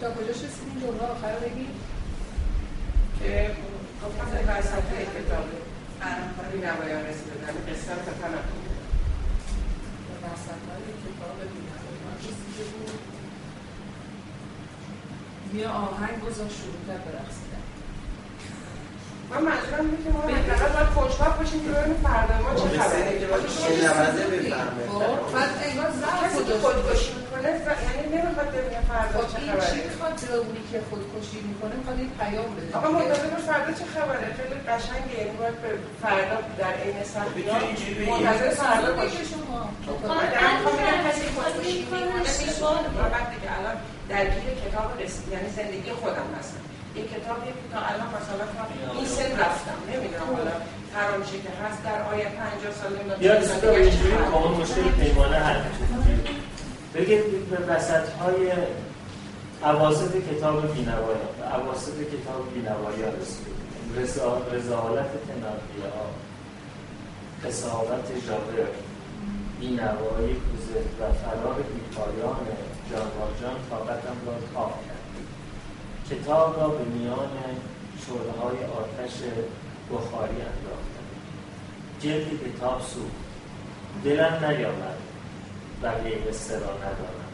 تا کجاش رسیدیم جمله آخر بگی که گفتم به وسط کتاب بینوایان رسیدن قصه رو تنم به وسط کتاب بینوایان رسیده بود. یه آهنگ گذاشت شروع کرد برقصیدن من منظورم اینه که ما مثلا باید خوشحال باشیم که ببینیم فردا ما چه خبره که باید شنونده بفهمه بعد انگار ضعف کسی که خودکشی می‌کنه. یعنی نمی‌خواد ببینه فردا چه این خبره چی می‌خواد اونی که خودکشی می‌کنه؟ می‌خواد یه پیام بده. آقا منتظر فردا چه خبره. خیلی قشنگه. یعنی باید فردا در عین سختی منتظر فردا باشی شما. من می‌خوام بگم کسی که خودکشی می‌کنه. میسوال وقتی که الان درگیر کتاب رسید یعنی زندگی خودم هستم. یک کتابی که تا الان مثلا این سن رفتم. نمی‌دونم حالا قرار میشه که هست در آیه 50 سال نمی‌دونم. یا کتاب اینجوری اون مشکل پیمانه حل بگید به وسط های عواسط کتاب بینوایان به عواسط کتاب بینوایان رسید رزالت تنابیه ها قصاوت جابر بینوایی کوزه و فرار بیپایان جان طاقتم را تاب کرد. کتاب را به میان شعله های آتش بخاری انداختم. جلد کتاب سوخت. دلم نیامد بقیه قصه را ندارم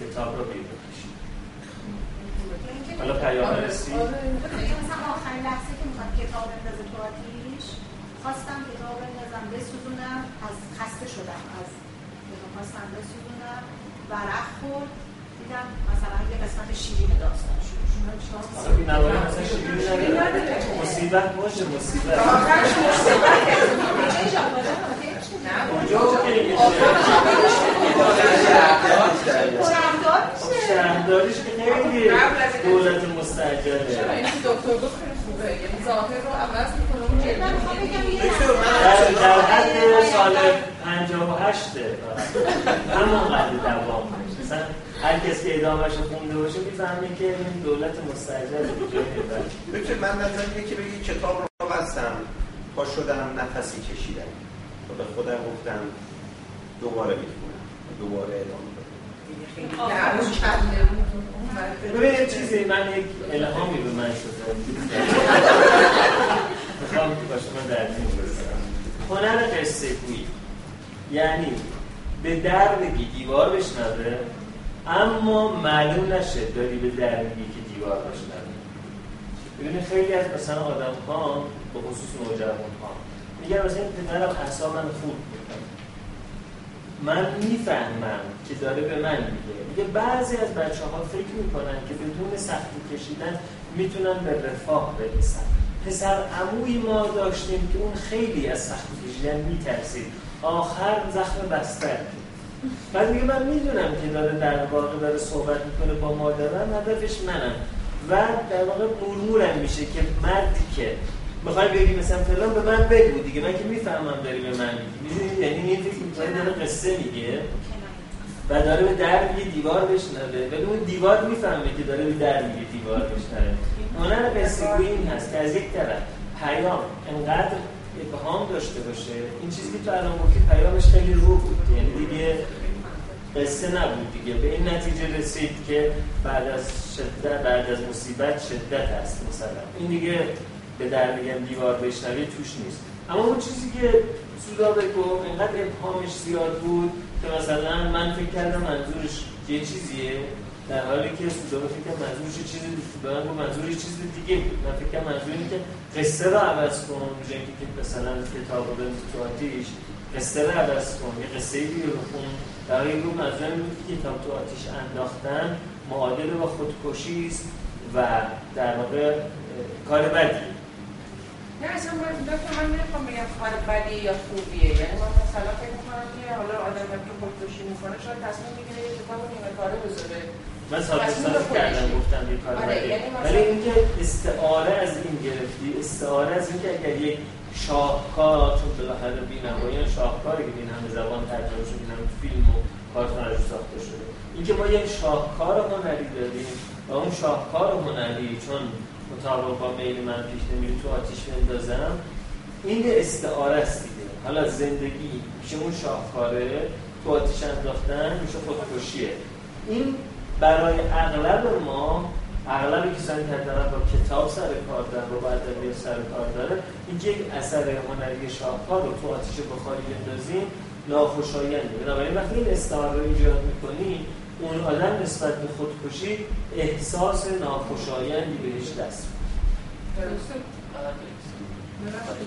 کتاب را بیرون حالا پیام رسید مثلا آخرین لحظه که می‌خواد کتاب بندازه تو آتیش خواستم کتاب بندازم بسوزونم از خسته شدم از خواستم بسوزونم ورق خورد دیدم مثلا یه قسمت شیرین داستان. مصیبت باشه مصیبت شهرداریش که خیلی دولت این دکتر گفت خوبه یعنی ظاهر رو عوض می‌کنه در حد سال 58 همون قدر دوام مثلا هر کسی که ادامهش رو خونده باشه می‌فهمه که این دولت مستعجل ببین من نظر اینه که بگی کتاب رو بستم پا شدم نفسی کشیدم. و به خودم گفتم دوباره می‌خونم دوباره ادامه ببین یه چیزی من یک الهامی به من شده. می‌خوام با شما در هنر قصه گویی. یعنی به در بگی دیوار بشنوه اما معلوم نشه داری به در میگی که دیوار بشنوه ببینید خیلی از مثلا آدم ها به خصوص نوجوان ها میگن مثلا این پدرم اعصاب من می‌کنه. من می‌فهمم که داره به من میگه. میگه بعضی از بچه ها فکر می‌کنن که بدون سختی کشیدن می‌تونن به رفاه برسن. پسر عموی ما داشتیم که اون خیلی از سختی کشیدن میترسید. آخر زخم بستر. بعد میگه من می‌دونم که داره در واقع داره صحبت می‌کنه با مادرم هدفش منم. و در واقع مرمورم میشه که مردی که می‌خوای بگی مثلا فلان به من بگو دیگه من که می‌فهمم داری به من میگی. یعنی این فکر داره قصه میگه و داره به در میگه دیوار بشنوه. ولی اون دیوار می‌فهمه که داره به در میگه دیوار بشنوه. هنر قصه این هست که از یک طرف پیام انقدر ابهام داشته باشه این چیزی که تو الان گفتی پیامش خیلی رو بود. یعنی دیگه قصه نبود دیگه. به این نتیجه رسید که بعد از شدت بعد از مصیبت شدت هست مثلا. این دیگه به در میگن دیوار بشنوی توش نیست. اما اون چیزی که سودا بگو اینقدر ابهامش زیاد بود که مثلا من فکر کردم منظورش یه چیزیه. در حالی که سودا فکر منظورش چیزی به من منظورش چیز دیگه. بود من فکر منظور که قصه رو عوض کن که که مثلا کتاب رو تو آتیش. قصه رو عوض کن یه قصه رو بخون در این رو منظور بود که کتاب تو آتیش انداختن معادل با خودکشی است و در واقع کار بدی. نه اصلا من دکتر من نمی‌خوام بگم کار بدی یا خوبیه. یعنی من مثلا فکر می‌کنم که حالا آدم که خودکشی می‌کنه شاید تصمیم بگیره یه کتاب نیمه کاره بذاره. من سال کردم گفتم یه کار آره، یعنی ولی اینکه استعاره از این گرفتی استعاره از اینکه اگر یک شاهکار چون بالاخره بینوایان شاهکاری که این همه زبان ترجمه شده این همه فیلم و کارتون ساخته شده اینکه ما یک شاهکار هنری داریم و اون شاهکار هنری چون مطابق با میل من پیش نمیره تو آتیش بندازم این استعاره است دیگه. حالا زندگی میشه اون شاهکاره تو آتیش انداختن میشه خودکشیه. این برای اغلب ما اغلب کسانی که طرف با کتاب سر کار دارن رو بعد سر کار داره این یک اثر هنری شاهکار رو تو آتیش بخاری بندازیم ناخوشاینده بنابراین وقتی این استعاره رو ایجاد می‌کنی اون آدم نسبت به خودکشی احساس ناخوشایندی بهش دست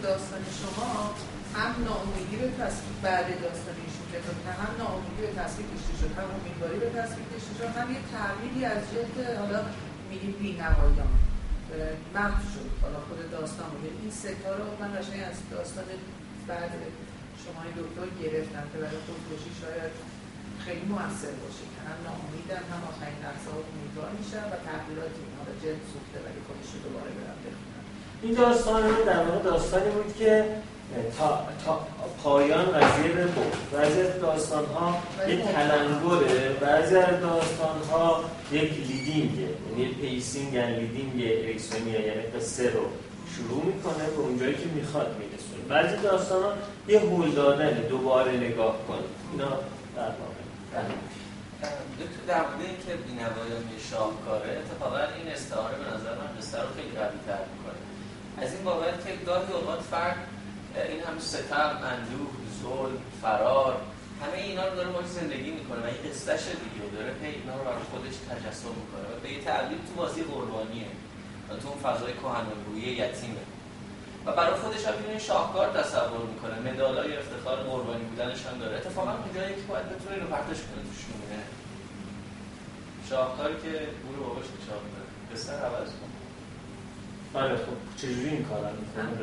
داستان شما هم ناامیدی به تصویر بعد داستان ایشون که هم ناامیدی به تصویر شد هم امیدواری به تصویر هم یه تغییری از جهت حالا میگیم بینوایان محو شد. حالا خود داستان بود این ستا رو من قشنگ از داستان بعد شما دکتر گرفتم که برای خودکشی شاید خیلی موثر باشه. که هم ناامیدن هم آخرین لحظه ها امیدوار میشن و تغییراتی اینها به جلد سوخته ولی خودش رو دوباره برم بخونن این داستان در واقع داستانی بود که تا, تا پایان قضیه رو بود بعضی از داستان ها یک تلنگره بعضی از داستان ها یک leading ه. یعنی pacing یعنی leading اریکسونیه یعنی قصه رو شروع می‌کنه به اونجایی که می‌خواد میرسونه. بعضی داستان ها یه هول دادن دوباره نگاه کن اینا در واقع. دکتر در مورد اینکه بینوایان شاهکاره اتفاقا این استعاره به نظر من قصه رو خیلی قوی تر می‌کنه. از این بابت که گاهی اوقات فرد این هم ستم اندوه ظلم فرار همه اینا رو داره باش زندگی می‌کنه و این قصهش دیگه داره پی اینا رو برای خودش تجسم می‌کنه. و به یه تعبیر تو بازی قربانیه و تو اون فضای کهن‌الگویی یتیمه. و برای خودش هم این شاهکار تصور می‌کنه. مدالای افتخار قربانی بودنش هم داره. اتفاقا اونجایی که باید بتونه اینو پرتش کنه توش میمونه شاهکاری که او باباش نشان میده بستر عوض کن. بله خب چجوری این کار رو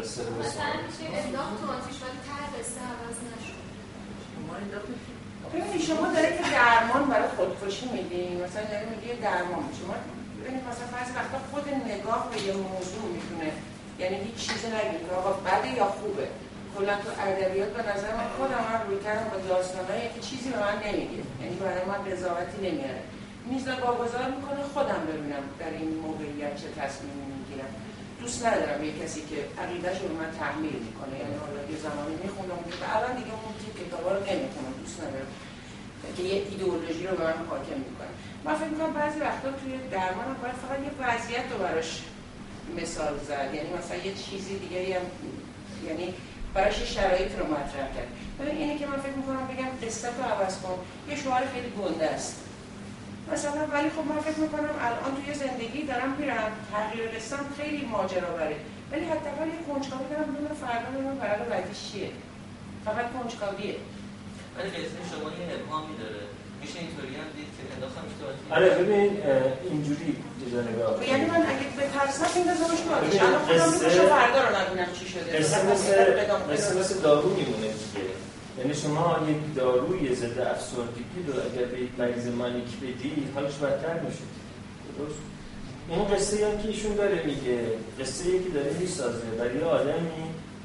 مثلا میشه انداخت تو آتیش ولی بستر عوض نشد. ببینید شما داره که درمان برای خودکشی میدین مثلا داره میگه درمان. شما ببینید مثلا بعضی وقتا خود نگاه به یه موضوع می‌تونه یعنی هیچ چیزی نگید. که آقا بده یا خوبه. کلا تو ادبیات به نظر من خودم من روی کردم با داستانایی که چیزی به من نمیگه. یعنی برای من قضاوتی نمیاره. میز واگذار می‌کنه خودم ببینم در این موقعیت چه تصمیمی می‌گیرم. دوست ندارم یه کسی که عقیدهش رو من تحمیل می‌کنه. یعنی حالا یه زمانی می‌خونم که الان دیگه اون تیپ کتابا رو نمی‌خونم. دوست ندارم که یه ایدئولوژی رو به من حاکم می‌کنه من فکر می‌کنم بعضی وقتا توی درمان باید فقط یه وضعیت رو براش مثال زد. یعنی مثلا یه چیزی دیگه هم یعنی براش شرایط رو مطرح کرد. ببین اینه که من فکر می‌کنم بگم قصه رو عوض کن. یه شعار خیلی گنده است. مثلا ولی خب من فکر می‌کنم الان توی زندگی دارم میرم تغییر قصم خیلی ماجرا بره ولی حداقل یه کنجکاوی دارم بدون فردا ببینم قرار بعدیش چیه. فقط کنجکاویه. ولی قصه شما یه ابهامی داره. میشه اینطوری هم دید که انداختم آره ببین اینجوری جدا نگاه یعنی من اگه به ترسم این تو آتیش الان خودم می‌کشه فردا رو نبینم چی شده. قصه مثل دارو میمونه دیگه. یعنی شما یک داروی ضد افسردگی رو اگر به یک مریض مانیک بدی حالش بدتر میشه. درست؟ این قصه هم که ایشون داره میگه قصه که داره می‌سازه برای آدمی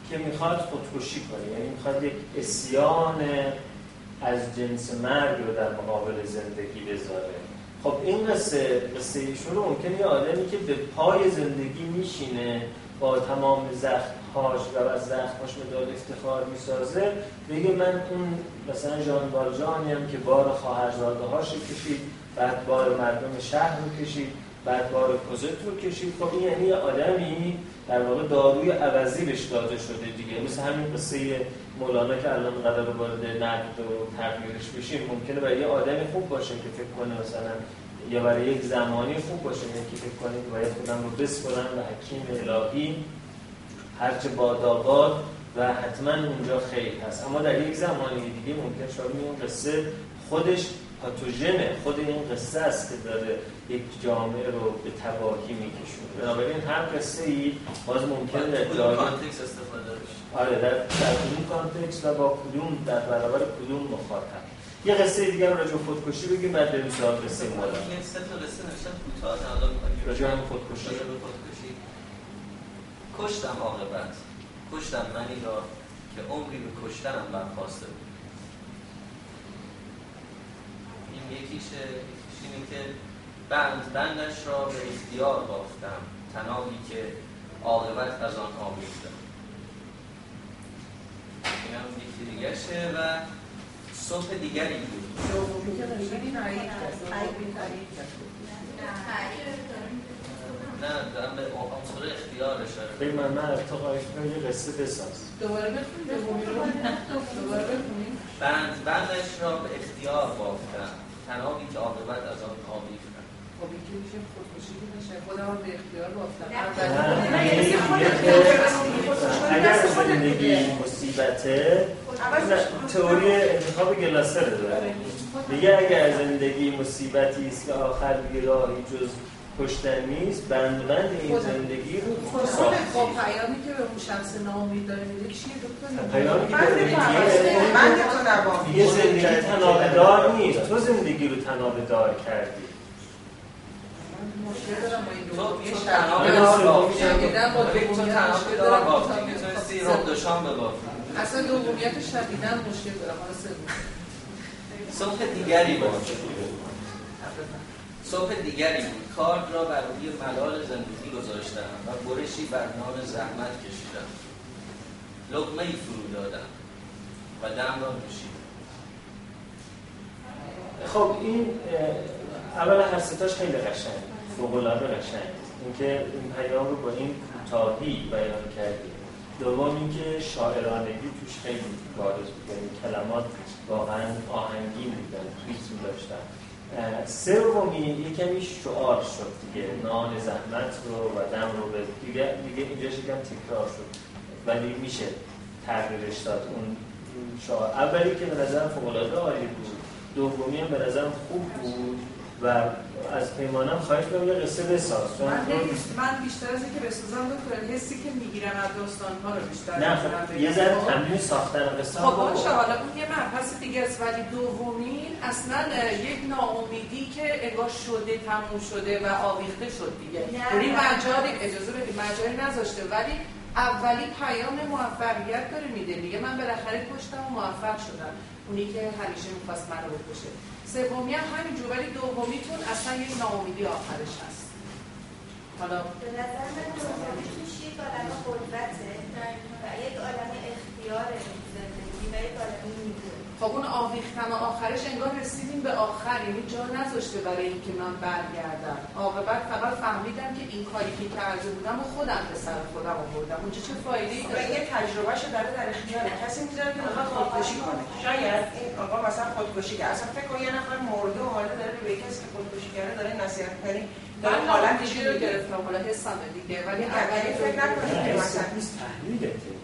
که می‌خواد خودکشی کنه یعنی می‌خواد یک اسیان از جنس مرگ رو در مقابل زندگی بذاره. خب این قصه قصه ایشون ممکنه یه آدمی که به پای زندگی میشینه با تمام زخمهاش و از زخمهاش مداد افتخار می‌سازه. بگه من اون مثلا جان والجانی هم که بار خواهرزاده هاش کشید بعد بار مردم شهر رو کشید بعد بار کوزت رو کشید. خب این یعنی آدمی در واقع داروی عوضی بهش داده شده دیگه. مثل همین قصه مولانا که الان قدر وارد نقد و تغییرش بشیم. ممکنه برای یه آدم خوب باشه که فکر کنه مثلا یا برای یک زمانی خوب باشه که فکر کنه که باید خودم رو بسپرم به حکیم الهی. هرچه باداباد و حتما اونجا خیر هست. اما در یک زمانی دیگه ممکن شاید اون قصه خودش pathogen ه خود این قصه است که داره یک جامعه رو به تباهی میکشونه. بنابراین هر قصه ای باز ممکنه در جای context استفاده آره در, در کدوم context و با کدوم در برابر کدوم مخاطب. یه قصه دیگه راجع خودکشی بگیم بعد بریم سراغ قصه این سه تا قصه نوشتم کوتاه حالا راجع به خودکشی. کشتم عاقبت کشتم منی را که عمری به کشتنم برخواسته بود این یکیشه اینه که بند بندش را به اختیار بافتم تنابی که عاقبت از آن آمیختم این هم یکی دیگه شه و صبح دیگری بود نه دارم به عنصر اختیار اشاره به من من ارتقایش یه قصه بساز. دوباره بخونیم بند بندش را به اختیار بافتم تنابی که عاقبت از آن آمیختم خب این که میشه خودکشی که نشه. خودم به اختیار بافتم اگر زندگی مصیبته تئوری انتخاب گلاسر داره میگه اگر زندگی مصیبتی است که آخر دیگه راهی جز کشتن نیست بند بند این زندگی رو ساختی خب پیامی که به اون شخص ناامید داره میده چیه دکتر؟ پیامی که یه زندگی تنابدار نیست. تو زندگی رو تنابدار کردی. مشکل دارم با این دومی تو تنابدار بافتی می‌تونستی رو دوشان ببافی اصلا دومیت شدیدن مشکل دارم. حالا سوم صبح دیگری باشه صبح دیگری بود. کارد را بر روی ملال زندگی گذاشتم و برشی بر نان زحمت کشیدم. لقمه ای فرو دادم و دم را نوشیدم. خب این اول هر ستاش خیلی قشنگ فوق‌العاده قشنگ. اینکه این پیام رو با این کوتاهی بیان کردی. دوم اینکه شاعرانگی توش خیلی بارز بود یعنی کلمات واقعا آهنگین بودن ریتم داشتن سومی یه کمی شعار شد دیگه. نان زحمت رو و دم رو به دیگه دیگه اینجا یکم تکرار شد. ولی میشه تغییرش داد اون شعار. اولی که به نظرم فوق العاده بود. دومی هم به نظرم خوب بود. و از پیمانم خواهش کنم یه قصه بساز. من, من بیشتر از اینکه بسازم دکتر حسی که می‌گیرم از داستان ها رو بیشتر نه خب یه ذره تمرین ساختن قصه خب باشه حالا اون یه مبحث دیگه است. ولی دومین اصلا یک ناامیدی که انگار شده تموم شده و آویخته شد دیگه. یعنی مجاری اجازه بدید مجاری نذاشته. ولی اولی پیام موفقیت داره میده. دیگه من بالاخره کشتم و موفق شدم. اونی که همیشه می‌خواست منو بکشه. سومی هم همینجور ولی دومیتون اصلا یک ناامیدی آخرش هست. حالا به نظر من دومی توش یک آدم قدرته و یک آدم اختیاره زندگی و یک آدم می‌دونه. خب اون آویختن آخرش انگار رسیدیم به آخر یعنی جا نذاشته برای اینکه من برگردم. عاقبت فقط فهمیدم که این کاری که کرده بودم و خودم به سر خودم آوردم. اونجا چه فایده ای داره یه شو داره در اختیار کسی می‌ذاره که می‌خواد خودکشی کنه. شاید این آقا مثلا خودکشی کرد اصلا فکر کن یه نفر مرده و حالا داره به کسی که خودکشی کرده داره نصیحت کنی داره حالتش رو گرفتم حالا حسم دیگه. ولی اولی فکر نکنید که مثلا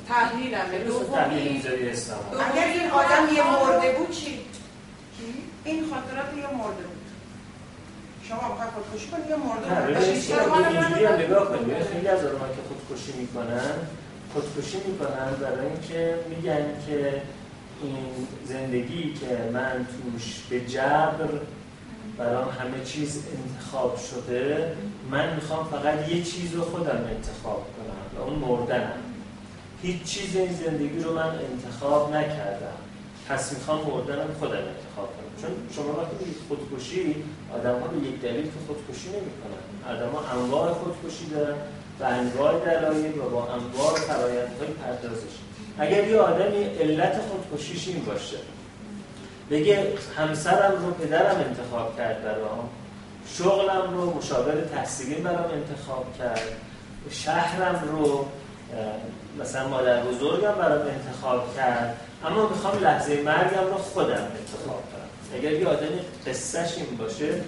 تحلیلمه. دومی اگر این آدم یه مرده بود چی؟ این خاطرات یه مرده بود. شما می‌خوای خودکشی کنی؟ یا مرده اینجوری هم نگاه کنید خیلی از آدم که خودکشی می‌کنن خودکشی می‌کنن برای اینکه میگن که این زندگی که من توش به جبر برام همه چیز انتخاب شده من می‌خوام فقط یه چیز رو خودم انتخاب کنم و اون مردنم. هیچ چیز این زندگی رو من انتخاب نکردم. پس می‌خوام مردنم خودم انتخاب کنم. چون شما وقتی خودکشی آدم ها به یک دلیل که خودکشی نمی کنن آدم ها انواع خودکشی دارن به انواع دلایل و با انواع فرایندهای پردازش. اگر یه آدمی علت خودکشیش این باشه بگه همسرم رو پدرم انتخاب کرد برام. شغلم رو مشاور تحصیلی برام انتخاب کرد. شهرم رو مثلا مادر بزرگم برام انتخاب کرد. اما می‌خوام لحظه مرگم رو خودم انتخاب کنم. اگر یه آدمی قصهش این باشه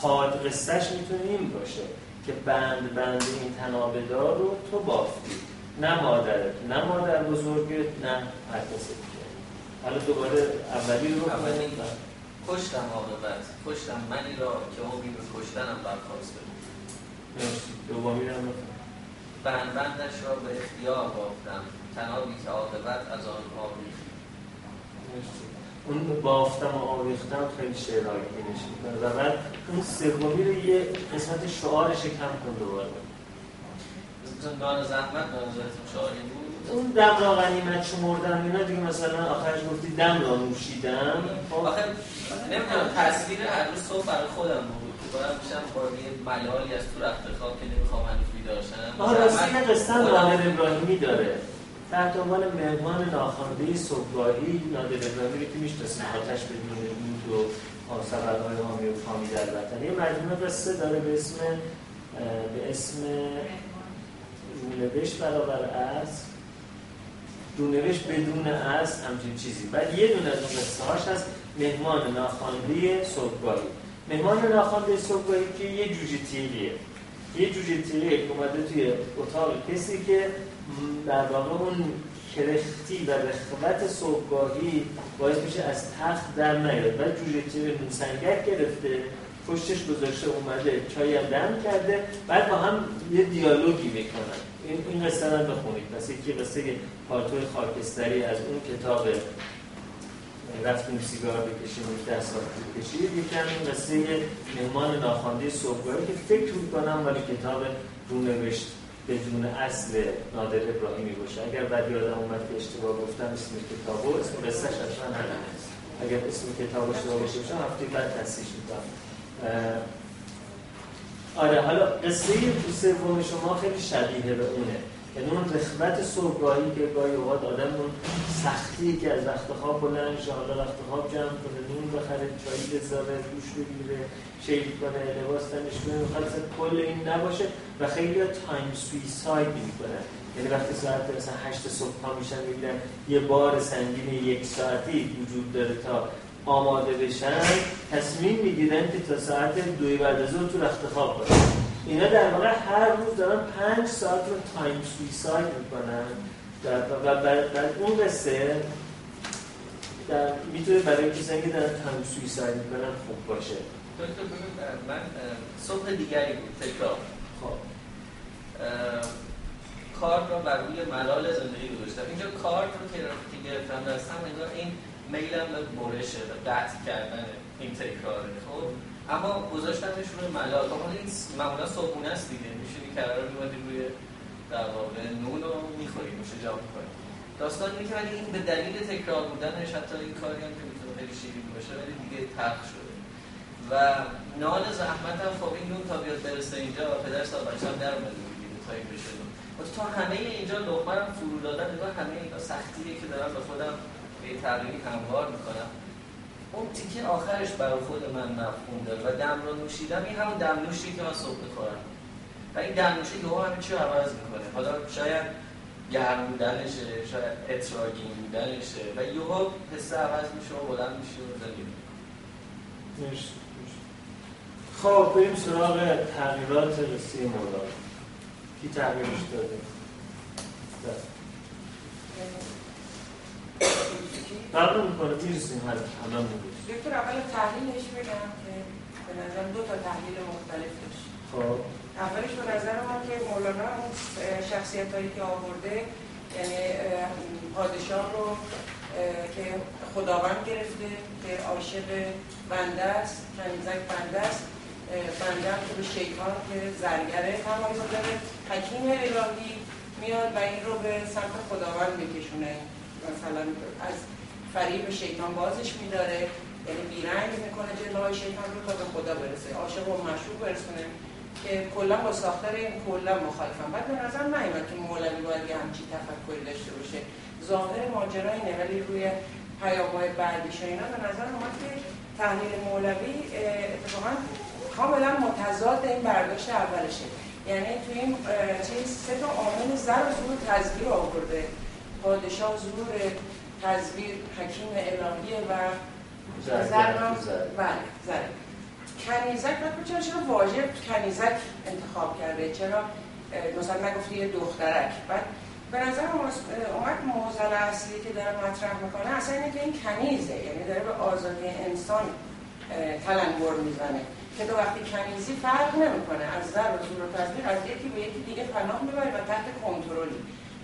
حاد قصهش می‌تونه این باشه که بند بند این تنابدار رو تو بافتی. نه مادرت نه مادر بزرگت نه هر کسی. حالا دوباره اولی رو اولی. کشتم عاقبت کشتم. منی را که اون به کشتنم برخواست دومی رو بند بندش را به اختیار بافتم. تنابی که عاقبت از آن آویخت. اون بافتم و آویختم خیلی شعرهایی می‌کنه و بعد اون سومی رو یه قسمت شعارش کم کن دوباره. نان زحمت نان شعاری بود؟ اون دم را غنیمت شمردن اینا دیگه مثلا آخرش گفتی دم را نوشیدم. خب. آخه نمی‌دونم تصویر هر روز صبح برای خودم بود. کنم میشم با یه ملالی از تو رخت خواب که نمی‌خوام هنوز بیدارشم آه راستی یه قصه نادر ابراهیمی داره. تحت عنوان مهمان ناخوانده صبحگاهی نادر ابراهیمی که می‌شناسیم آتش بدون دود و سفرهای حامی و فامی در وطن. یه مجموعه قصه داره به اسم به اسم رونوشت برابر از رونوشت بدون از همچین چیزی. بعد یه دونه از اون قصه هست مهمان ناخوانده صبحگاهی. مهمان ناخوانده صبحگاهی که یه جوجه تیریه یه جوجه تیری اومده توی اتاق کسی که در واقع اون کرختی و رخوت صبحگاهی باعث میشه از تخت در نیاد. بعد جوجه تیری سنگک گرفته پشتش گذاشته اومده چای هم دم کرده. بعد با هم یه دیالوگی می‌کنن. این این قصه رو بخونید. مثل یکی قصه پالتوی خاکستری از اون کتاب رفتیم سیگار بکشیم یک دست بکشید. یکم این قصه مهمان ناخوانده صبحگاهی که فکر می‌کنم ولی کتاب رونوشت بدون اصل نادر ابراهیمی باشه. اگر بعد یادم اومد که اشتباه گفتم اسم کتابو اسم قصهش اصلا همین اگر اسم کتاب اشتباه باشه هفته بعد تصحیح می‌کنم. آره حالا قصه سوم شما خیلی شبیه به اونه. یعنی اون رخوت صبحگاهی که گاهی اوقات آدم اون سختی که از وقت خواب بلند شه حالا وقت خواب جمع کنه نون بخره چایی بذاره دوش بگیره شیل کنه لباس تنش کنه می‌خواد کل این نباشه و خیلی time suicide می‌کنه. یعنی وقتی ساعت مثلا هشت صبح ها میشن می‌بینن یه بار سنگین یک ساعتی وجود داره تا آماده بشن تصمیم می‌گیرن که تا ساعت دوی بعد از تو رخت خواب باشن. اینا در واقع هر روز دارن پنج ساعت رو time suicide می‌کنن. و بعد اون قصه می‌تونه برای کسانی که دارن time suicide می‌کنن خوب باشه. من صبح دیگری بود تکرار. خب. کار رو بر روی ملال زندگی گذاشتم. اینجا کار رو که گرفتم دستم انگار این میلم به برشه و قطع کردن این تکراره. خب. اما گذاشتنش روی ملال. خب این معمولا صبحونه است دیگه. میشه که قرار میمادی روی در واقع نون رو می‌خوریم. میشه جا می‌کنیم. داستان اینه که این به دلیل تکرار بودنش حتی این کاری هم که می‌تونه خیلی شیرین باشه ولی دیگه تلخ شده. و نان زحمت هم خب این نون تا بیاد برسه اینجا پدر صاحب هم در اومده تا این بشه. تا همه اینجا لقمه رو فرو دادن نگاه همه اینا سختیه که دارم به خودم به تغییری هموار می‌کنم اون تیکه آخرش برای خود من مفهوم داره و دم رو نوشیدم. این همون دم نوشی که من صبح می‌خورم و این دم نوشی که همه چی عوض می‌کنه. حالا شاید گرم بودنشه شاید اتراگین بودنشه و یهو حس عوض میشه و بلند میشه و زندگی خب بریم سراغ تغییرات قصه مولا کی تغییرش داده؟ فرق می‌کنه می‌رسیم هر همه دکتر اول تحلیلش بگم که به نظر دو تا تحلیل مختلف داشت. خب. اولش به نظر من که مولانا اون شخصیت هایی که آورده یعنی پادشاه رو که خداوند گرفته که عاشق بنده است کنیزک بنده است بنده که به شیطان که زرگره تمایل داره. حکیم الهی میاد و این رو به سمت خداوند بکشونه مثلا از فریب شیطان بازش میداره یعنی بیرنگ می‌کنه جلوهای شیطان رو تا به خدا برسه. عاشق و مشروع برسونه که کلا با ساختار این کلا مخالفم. بعد به نظر که مولوی باید یه همچی تفکری داشته باشه. ظاهر ماجرا اینه ولی روی پیام‌های بعدیش اینا به نظر اومد که تحلیل مولوی اتفاقا کاملا متضاد این برداشت اولشه. یعنی توی این چیز سه تا عامل زر و زور تزویر آورده. پادشاه زور تزویر حکیم الهیه و زر بله زر کنیزک باید چرا چرا واژه کنیزک انتخاب کرده؟ چرا؟ مثلا نگفته یه دخترک. بعد به نظر اومد موزل اصلی که داره مطرح می‌کنه اصلا اینه که این کنیزه یعنی داره به آزادی انسان تلنگر می‌زنه. که تو وقتی کنیزی فرق نمی‌کنه از زر و زور و از یکی به یکی دیگه پناه می‌بری و تحت کنترلی.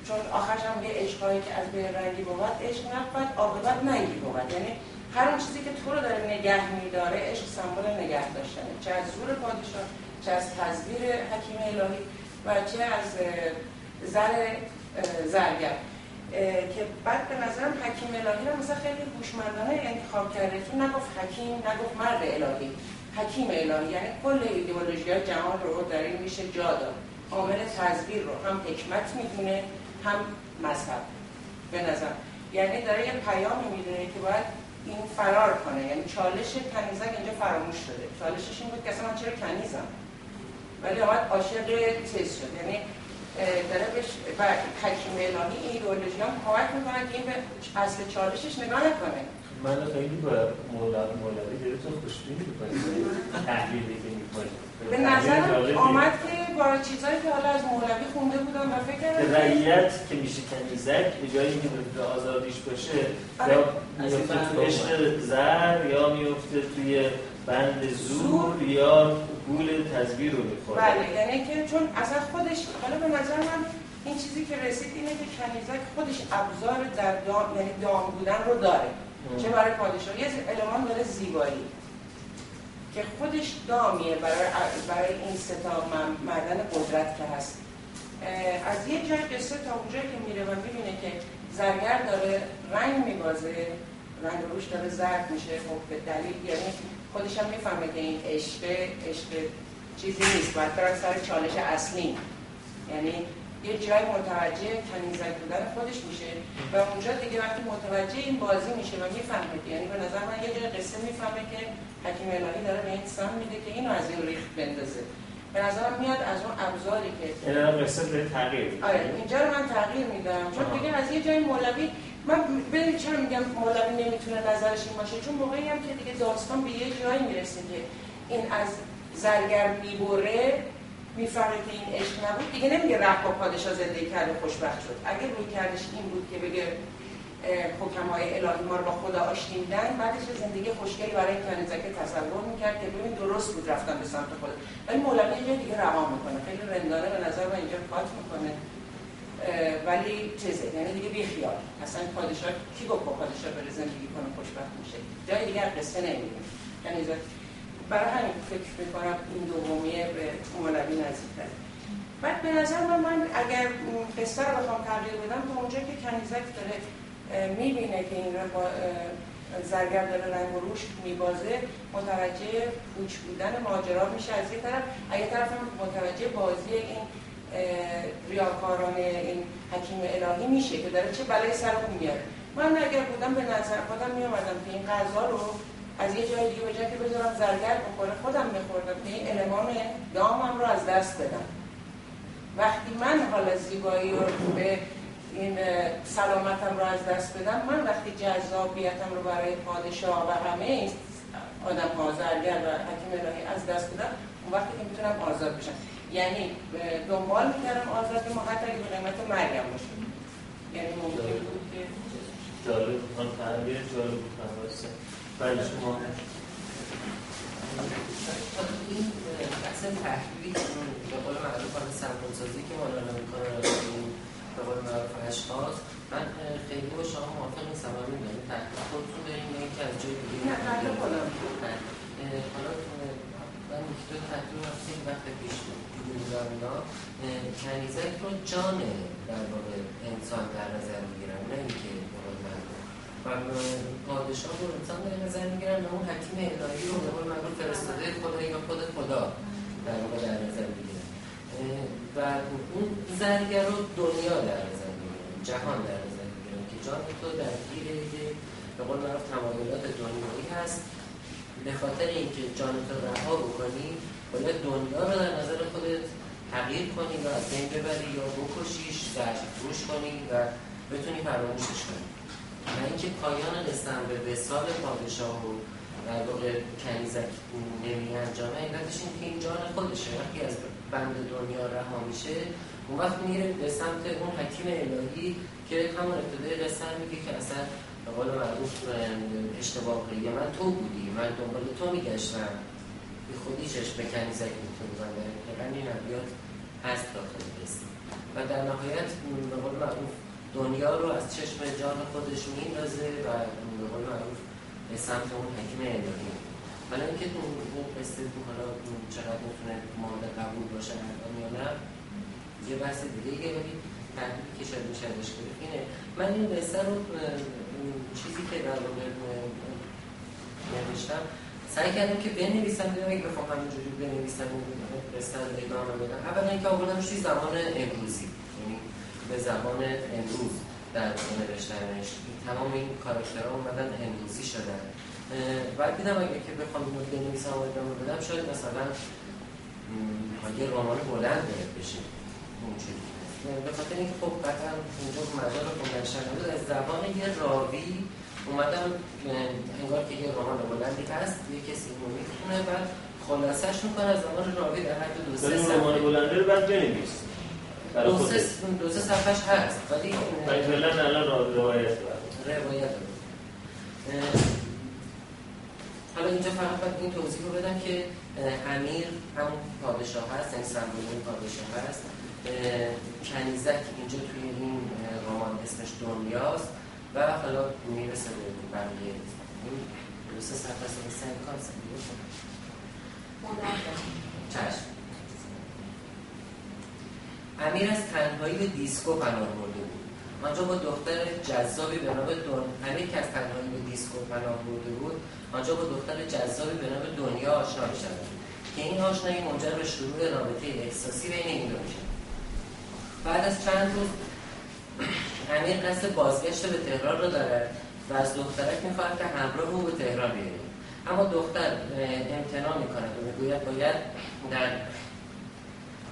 چون آخرش هم یه عشقایی که از بین رنگی بود عشق نبود عاقبت ننگی بود. یعنی هر اون چیزی که تو رو داره نگه میداره عشق سمبل نگه داشتنه. چه از زور پادشاه چه از تزدیر حکیم الهی و چه از زر زرگر. که بعد به نظرم حکیم الهی رو مثلا خیلی هوشمندانه انتخاب کرده. چون نگفت حکیم نگفت مرد الهی. حکیم الهی. یعنی کل ایدئولوژی جهان رو در این میشه جا داد. عامل تزویر رو هم حکمت می‌دونه. هم مذهب به نظر. یعنی داره یه پیامی می‌دونه که باید این فرار کنه. یعنی چالش کنیزک اینجا فراموش شده. چالشش این بود که اصلا من چرا کنیزم؟ ولی آمد عاشق چیز شد. یعنی داره بهش و حکیم الهی ایدئولوژی هم کمک می‌کنن که این به اصل چالشش نگاه نکنه. من خیلی با مولوی گرفتم خوشبین می‌کنیم تحلیلی که می‌کنیم به نظر آمد که با چیزایی که حالا از مولوی خونده بودم و فکر کردم رعیت که میشه کنیزک به جایی که به آزادیش باشه یا میفته تو عشق زر یا میفته توی بند زور یا گول تزویر رو می‌خوره. بله یعنی که چون اصلا خودش حالا به نظر من این چیزی که رسید اینه که کنیزک خودش ابزار در دام یعنی دام بودن رو داره. چه برای پادشاه یه المان داره زیبایی که خودش دامیه برای, برای این ستا معدن قدرت که هست. از یه جای قصه تا اونجایی که میره و می‌بینه که زرگر داره رنگ میبازه رنگ روش داره زرد میشه خب به دلیل یعنی خودش هم می‌فهمه که این عشق عشق چیزی نیست باید سر چالش اصلی. یعنی یه جای متوجه کنیزک بودن خودش میشه. و اونجا دیگه وقتی متوجه این بازی میشه و می‌فهمه یعنی به نظر من یه جای قصه می‌فهمه که حکیم الهی داره به این سم میده که اینو از این ریخت بندازه. به نظرم میاد از اون ابزاری که یعنی قصه به تغییر. آره اینجا رو من تغییر میدم. چون دیگه از یه جای مولوی من ببینید چرا میگم مولوی نمی‌تونه نظرش این باشه؟ چون موقعی هم که دیگه داستان به یه جایی می‌رسه که این از زرگر می‌بره می‌فهمه که این عشق نبود. دیگه نمیگه رفت با پادشاه زندگی کرد و خوشبخت شد. اگه روی کردش این بود که بگه حکمای الهی ما رو با خدا آشتی میدن بعدش زندگی خوشگلی برای کنیزکه تصور می‌کرد که ببین درست بود رفتن به سمت خدا ولی مولوی اینجا دیگه رها می‌کنه. خیلی رندانه به نظر من اینجا کات می‌کنه. ولی چیزه یعنی دیگه بی خیال. اصلا پادشاه کی گفت با پادشاه بره زندگی کنه خوشبخت میشه؟ جای دیگه قصه نمیدیم یعنی برای همین فکر می‌کنم این دومیه به مولوی نزدیکتره. بعد به نظر من, من اگر قصه رو بخوام تغییر بدم تا اونجا که کنیزک داره می‌بینه که این رو با زرگر داره رنگ و روش میبازه متوجه پوچ بودن ماجرا میشه از یک طرف. از یک طرف هم متوجه بازی این ریاکاران این حکیم الهی میشه که داره چه بلای سر میاره. من اگر بودم به نظر خودم میامدم که این غذا رو از یه جای دیگه به که بذارم زرگر بخوره خودم میخوردم. که این المان دامم رو از دست بدم وقتی من حالا زیبایی رو به این سلامتم رو از دست بدم من وقتی جذابیتم رو برای پادشاه و همه آدم ها زرگر و حکیم الهی از دست بدم اون وقتی که می‌تونم آزاد بشم. یعنی دنبال می‌کردم آزاد ما حتی اگه به قیمت مریم باشه. یعنی ممکن بود که جالب. بود. بله شما این بحث تحلیلی به قول معروف آن سمپل که مولانا می‌کنه به قول معروف اشخاص من خیلی با شما موافق نیستم و می‌دونم تحلیل خودتون داریم یا اینکه از جای دیگه نه تحلیل خودم حالا من یک دو تحلیل رو خیلی وقت پیش بودم اینا کنیزک رو جان در واقع انسان در نظر می‌گیرن نه اینکه پادشاه رو انسان در نظر می‌گیرن و اون حکیم الهی رو به قول معروف فرستاده خدا یا خود خدا در واقع در نظر بگیرن و اون زرگر رو دنیا در نظر بگیرن جهان در نظر بگیرن که جان تو در گیر به قول معروف تمایلات دنیایی هست. به خاطر اینکه جان تو رها بکنی باید دنیا رو در نظر خودت تغییر کنی و از بین ببری یا بکشیش زرد فروش کنی و بتونی فراموشش کنی. و اینکه پایان رسیدن به وسال پادشاه و در واقع کنیزک نمی انجامه علتش این که این جان خودشه. وقتی از بند دنیا رها میشه اون وقت میره به سمت اون حکیم الهی که همون ابتدای قصه میگه که اصلا به قول معروف اشتباه من تو بودی من دنبال تو میگشتم. بی خودی چشم به کنیزک می‌تونه بزنه این هست داخل قصه. و در نهایت به قول معروف دنیا رو از چشم جان خودش میندازه و به قول معروف به سمت اون حکیم الهی. حالا اینکه اون قصه حالا چقدر می‌تونه مورد قبول باشه الان یا نه یه بحث دیگه ولی تحلیلی که شاید میشه ازش اینه. من این قصه رو چیزی که در واقع نوشتم سعی کردم که بنویسم دیدم اگه بخوام همینجوری بنویسم قصه رو ادامه بدم. اولا اینکه آوردمش توی زمان امروزی؟ به زمان امروز در نوشتنش. تمام این کاراکترها اومدن امروزی شدن. بعد دیدم اگه که بخوام اینو بنویسم و ادامه بدم شاید مثلا یه رمان بلند بشه. اون به خاطر اینکه خب قطعا اینجا مجال خوندن شنوده از زبان یه راوی اومدم انگار که یه رمان بلندی هست یه کسی رو می‌خونه و خلاصش می‌کنه از زمان راوی در حد دو سه رمان بلنده رو بعد بنویس. دو سه دو سه صفحش هست. ولی فعلا الان روایت روایت حالا اینجا فقط باید این توضیح رو بدم که امیر همون پادشاه هست یعنی سمبول این پادشاه هست. کنیزک اینجا توی این رمان اسمش دنیاست و حالا می‌رسه به بقیه. این درسته سرپس این سنگ کار چشم. امیر از تنهایی به دیسکو پناه برده بود. آنجا با دختر جذابی به نام دن... امیر که از تنهایی به دیسکو پناه برده بود آنجا با دختر جذابی به نام دنیا آشنا شد که این آشنایی منجر به شروع رابطه احساسی بین این دو میشه بعد از چند روز امیر قصد بازگشت به تهران رو دارد و از دخترک می‌خواهد که همراه او به تهران بیاریم اما دختر امتناع می‌کند و می‌گوید باید در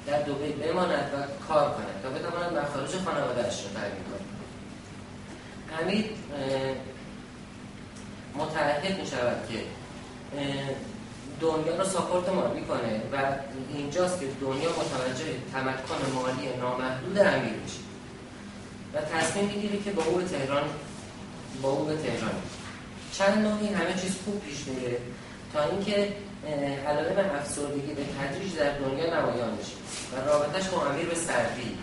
در دوبه بماند و کار کند. تا بتواند مخارج خانوادهش رو تعیین کند. امیر متعهد می شود که دنیا رو ساپورت مالی کنه و اینجاست که دنیا متوجه تمکن مالی نامحدود امیر میشه. و تصمیم می‌گیره که با او به تهران با او به تهران. چند نوعی همه چیز خوب پیش میره تا اینکه علائم افسردگی به تدریج در دنیا نمایان میشه و رابطش با امیر به سردی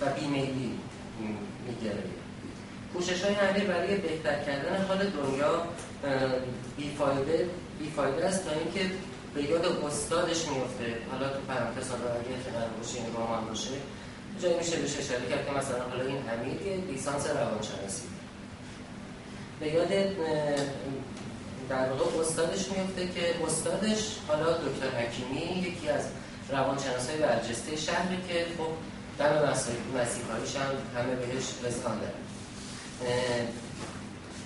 و بیمیلی میگره کوشش های امیر برای بهتر کردن حال دنیا بیفایده بیفایده است تا اینکه به یاد استادش میفته حالا تو پرانتز حالا اگه قرار باشه این رمان باشه جایی میشه بهش اشاره کرد که مثلا حالا این امیر لیسانس روانشناسی. به یاد در واقع استادش میفته که استادش حالا دکتر حکیمی یکی از روانشناسای برجسته شهری که خب دم مسیحاییش هم همه بهش دارن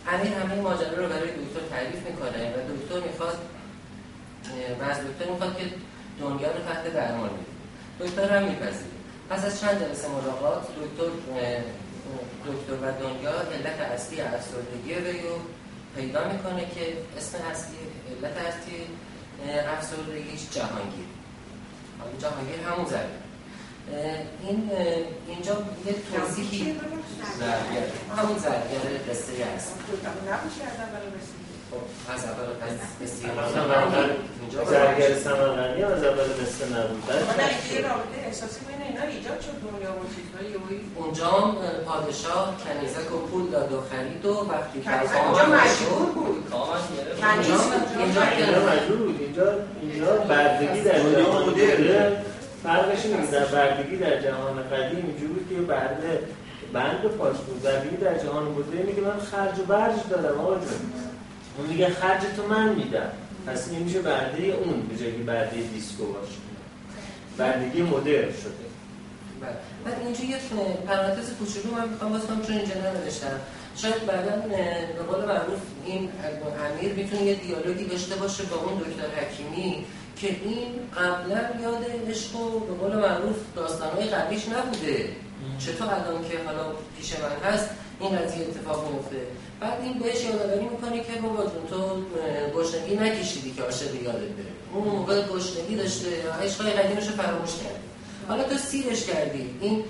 امیر همه ماجرا رو برای دکتر تعریف می‌کنه و دکتر می‌خواد و از دکتر می‌خواد که دنیا رو تحت درمان میده دکتر هم میپذیره. پس از چند جلسه ملاقات دکتر دکتر و دنیا علت اصلی افسردگی رو پیدا می‌کنه که اسم اصلی علت اصلی افسردگیش جهانگیر. حالا جهانگیر همون زده این اینجا یه توضیحی همون زرگر قصه هست خب از اول قصه زرگر سمنانی از اول قصه نبود یه رابطه احساسی بین اینا ایجاد شد دنیا و چیزهایی اونجا هم پادشاه کنیزک و پول داد و خرید و وقتی کنیزک اونجا مجبور بود؟ اینجا مجبور بود؟ اینجا اینجا بردگی در جهان بوده. فرقش اینه در بردگی در جهان قدیم اینجوری بود که برده بند پاش بود. بردگی در جهان بوده. میگه من خرج و برج دارم آقا اون میگه خرج تو من میدم. پس این میشه برده اون به جایی برده دیسکو باشه. بندگی مدرن شده. بله. من اینجا یه پرانتز کوچولو من می‌خوام باز کنم چون اینجا ننوشتم. شاید بعدا به قول معروف این امیر می‌تونه یه دیالوگی داشته باشه با اون دکتر حکیمی که این قبلا یاد عشق و به قول معروف داستانهای قبلیش نبوده. چطور الان که حالا پیش من هست این قضیه اتفاق میفته بعد این بهش یادآوری می‌کنه که بابا جون تو گشنگی نکشیدی که عاشق یادت بره. اون موقع گشنگی داشته عشقای قدیمش رو فراموش کرد حالا تو سیرش کردی. این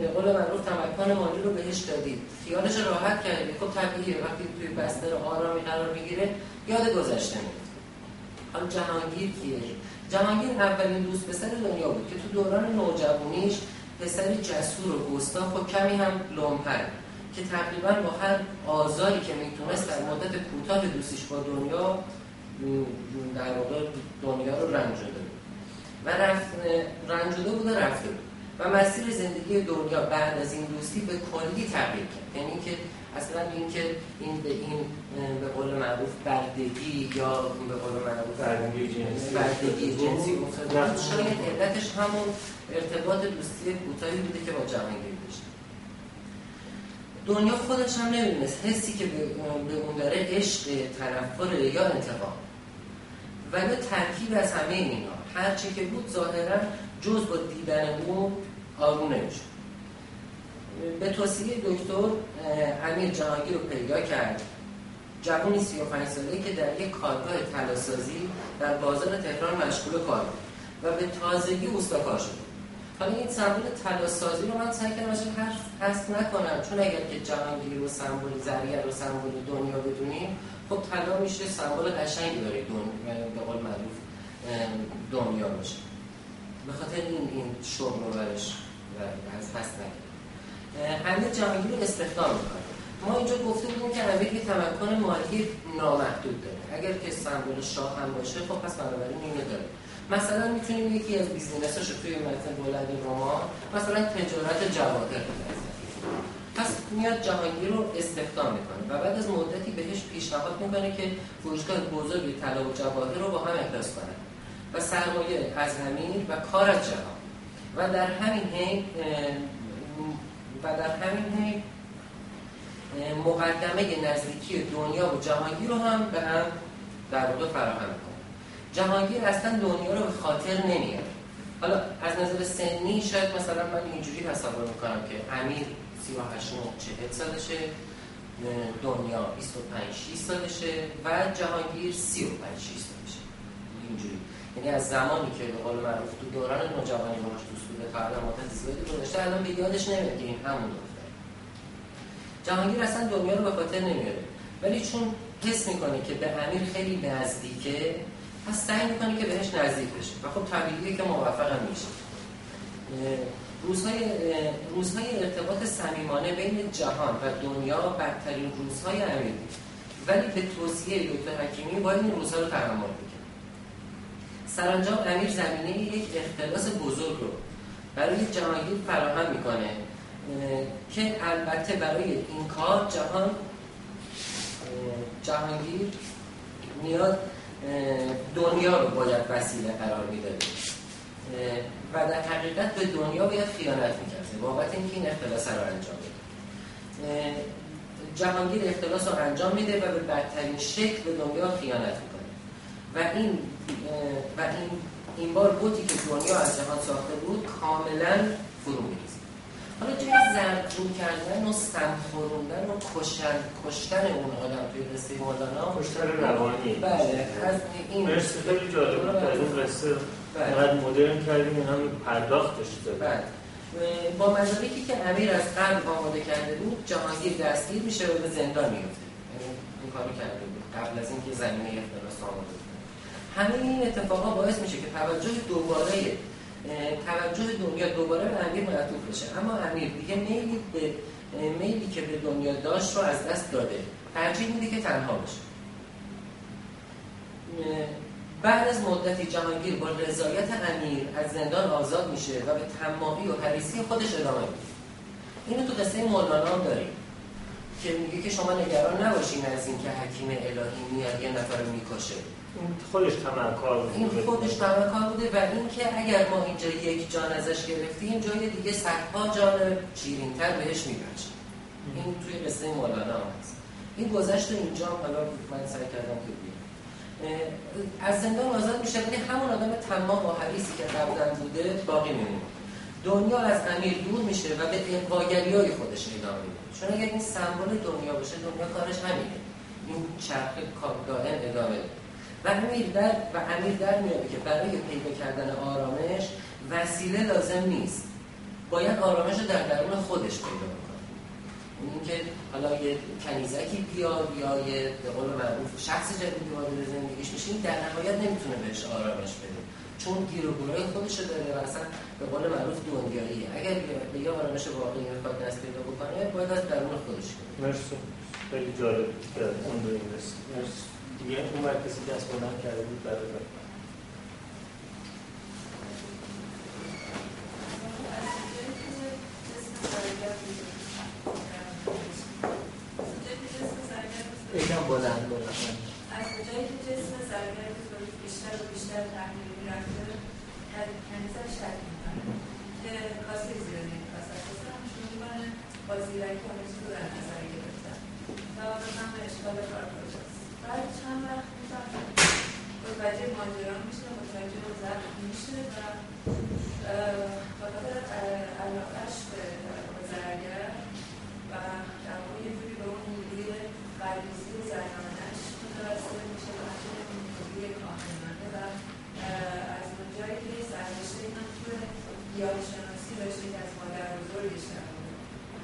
به قول معروف تمکن مالی رو بهش دادی. خیالش راحت کردی. خب طبیعیه. وقتی توی بستر آرامی قرار می‌گیره یاد گذشته میاد حالا جهانگیر کیه؟ جهانگیر اولین دوست پسر دنیا بود که تو دوران نوجوانیش پسری جسور و گستاخ و کمی هم لومپر که تقریبا با هر آزاری که می‌تونست در مدت کوتاه دوستیش با دنیا در واقع دنیا رو رنجده بود. و رفت رنجده بود و رفته بود. و مسیر زندگی دنیا بعد از این دوستی به کلی تغییر کرد. یعنی که اصلا این که این به این به قول معروف بردگی یا به قول معروف بردگی جنسی. بردگی جنسی شاید علتش همون ارتباط دوستی کوتاهی بوده که با جهانگیر داشت دنیا خودش هم نمی‌دونست. حسی که به اون داره عشق تنفر یا انتقام. ولی ترکیب از همه اینا. هرچی که بود ظاهرا جز با دیدن او آروم نمیشه به توصیه دکتر امیر جهانگیر رو پیدا کرد. جوانی 35 ساله که در یک کارگاه تلاسازی در بازار تهران مشغول کار بود و به تازگی کار شد. حالا این سمبول تلاسازی رو من سعی کردم ازش حذف نکنم. چون اگر که جهانگیر و سمبول ذریعه رو سمبول دنیا بدونیم خب طلا میشه سمبول قشنگی داره دنیا به قول معروف دنیا باشه. به خاطر این این شغل رو برش از پس همه جهانگیر رو استخدام می‌کنه ما اینجا گفته بودیم که امیر یه تمکن مالی نامحدود داره. اگر که سمبل شاه هم باشه خب پس بنابراین اینو داره. مثلا می‌تونیم یکی از بیزینساش توی متن بلند رمان مثلا تجارت جواهر پس میاد جهانگیر رو استخدام می‌کنه و بعد از مدتی بهش پیشنهاد می‌کنه که فروشگاه بزرگی طلا و جواهر رو با هم احداث کنه و سرمایه از همین و کار از جهان. و در همین حین و در همین حین مقدمه نزدیکی دنیا و جهانگیر رو هم به هم در واقع فراهم جهانگیر اصلا دنیا رو به خاطر نمیاره. حالا از نظر سنی شاید مثلا من اینجوری تصور می‌کنم که امیر 38 40 سالشه دنیا 25 6 سالشه و جهانگیر 35 6 سالشه. اینجوری. یعنی از زمانی که به قول معروف تو دوران نوجوانی باهاش دوست بوده تا الان مدت زیادی گذشته الان به یادش نمیاد که این همون دختره جهانگیر اصلا دنیا رو به خاطر نمیاره. ولی چون حس می‌کنه که به امیر خیلی نزدیکه پس سعی که بهش نزدیک بشه و خب طبیعیه که موفق هم میشه روزهای, روزهای ارتباط صمیمانه بین جهان و دنیا بدترین روزهای امیر ولی به توصیه دکتر حکیمی باید این روزها رو تحمل سرانجام امیر زمینه یک اختلاس بزرگ رو برای جهانگیر فراهم می‌کنه که البته برای این کار جهان جهانگیر میاد دنیا رو باید وسیله قرار می‌داده و در حقیقت به دنیا باید خیانت می‌کرده بابت اینکه این اختلاس رو انجام بده جهانگیر اختلاس رو انجام میده و به بدترین شکل به دنیا خیانت می‌کنه. و این و این این بار بوتی که دنیا از جهان ساخته بود کاملا فرو میریزه. حالا جای زرگون کردن و سم خوروندن و کشتن, کشتن اون آدم توی قصه مولانا کشتن روانی. بله از این مرسی خیلی جالب بود. از این قصه اینقدر مدرن کردیم هم پرداختش داره بله. با مدارکی که امیر از قبل آماده کرده بود جهانگیر دستگیر میشه و به زندان میفته. یعنی این کارو کرده بود قبل از اینکه زمینه اختلاس آماده کنه همه این اتفاقا باعث میشه که توجه دوباره توجه دنیا دوباره به امیر معطوف بشه. اما امیر دیگه میلی به میلی که به دنیا داشت رو از دست داده. ترجیح میده که تنها بشه. بعد از مدتی جهانگیر با رضایت امیر از زندان آزاد میشه و به تمامی و حریصی خودش ادامه میده. اینو تو قصه مولانا هم داریم که میگه که شما نگران نباشین از اینکه حکیم الهی میاد یه نفر رو می‌کشه خودش تمکار بوده. این خودش تمکار بوده و اینکه اگر ما اینجا یک جان ازش گرفتیم جای دیگه صدها جان شیرینتر بهش میبخشیم. این توی قصه مولانا هست. این گذشت اینجا حالا من سعی کردم که از زندان آزاد میشه ولی همون آدم تمام و حریصی که قبلا بوده باقی میمونه دنیا از امیر دور میشه و به اقواگری های خودش ادامه میده چون اگر این سمبل دنیا باشه دنیا کارش همینه. این چرخ دائم ادامه و امیر در و امیر در میاده که برای پیدا کردن آرامش وسیله لازم نیست. باید آرامش رو در درون خودش پیدا کنه. اینکه حالا یه کنیزکی بیاد یا یه به قول معروف شخص جدیدی وارد زندگیش میشه در نهایت نمی‌تونه بهش آرامش بده. چون گیر و گورای خودش داره و اصلا به قول معروف دنیاییه. اگر به یه آرامش واقعی می‌خواد دست پیدا بکنه باید از درون خودش کنه. مرسی. خیلی جالب که اون این مرسی. دیگه اون وقت کسی دست بلند کرده بود برای یکم بلند بلند. از جایی که جسم سرگرد بیشتر و بیشتر می‌کنه. که کاسه زیر کاسه هم شروع می‌کنه با زیرکی همه رو در نظر گرفتن. و هم اشکال کار بعد چند وقت می‌فهمه متوجه میشه متوجه ضبط میشه و خاطر علاقش به زرگر و در واقع یه جوری به اون نیروی غریزی و زنانش متوسط میشه و و از اونجایی داشته که از مادر بزرگش در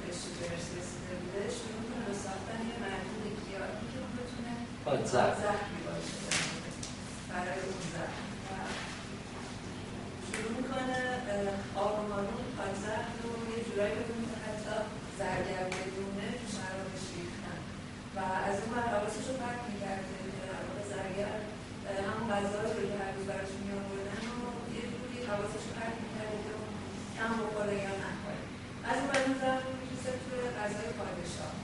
رشته برس رسیده بوده شروع کنه به ساختن یه که زهری باشه برای اون زهر شروع می‌کنه آروم آروم پادزهر رو یه جورایی بتونه حتی زرگر بدونه شرابش ریختن. و از اون بر حواسش رو می‌کرده در زرگر همون غذا رو که هر روز براش میآوردن و یه جوری حواسش رو پرک می‌کرده که اون کم بخوره یا نخوره. از اون بر اون زهر رو میریزه توی غذای پادشاه.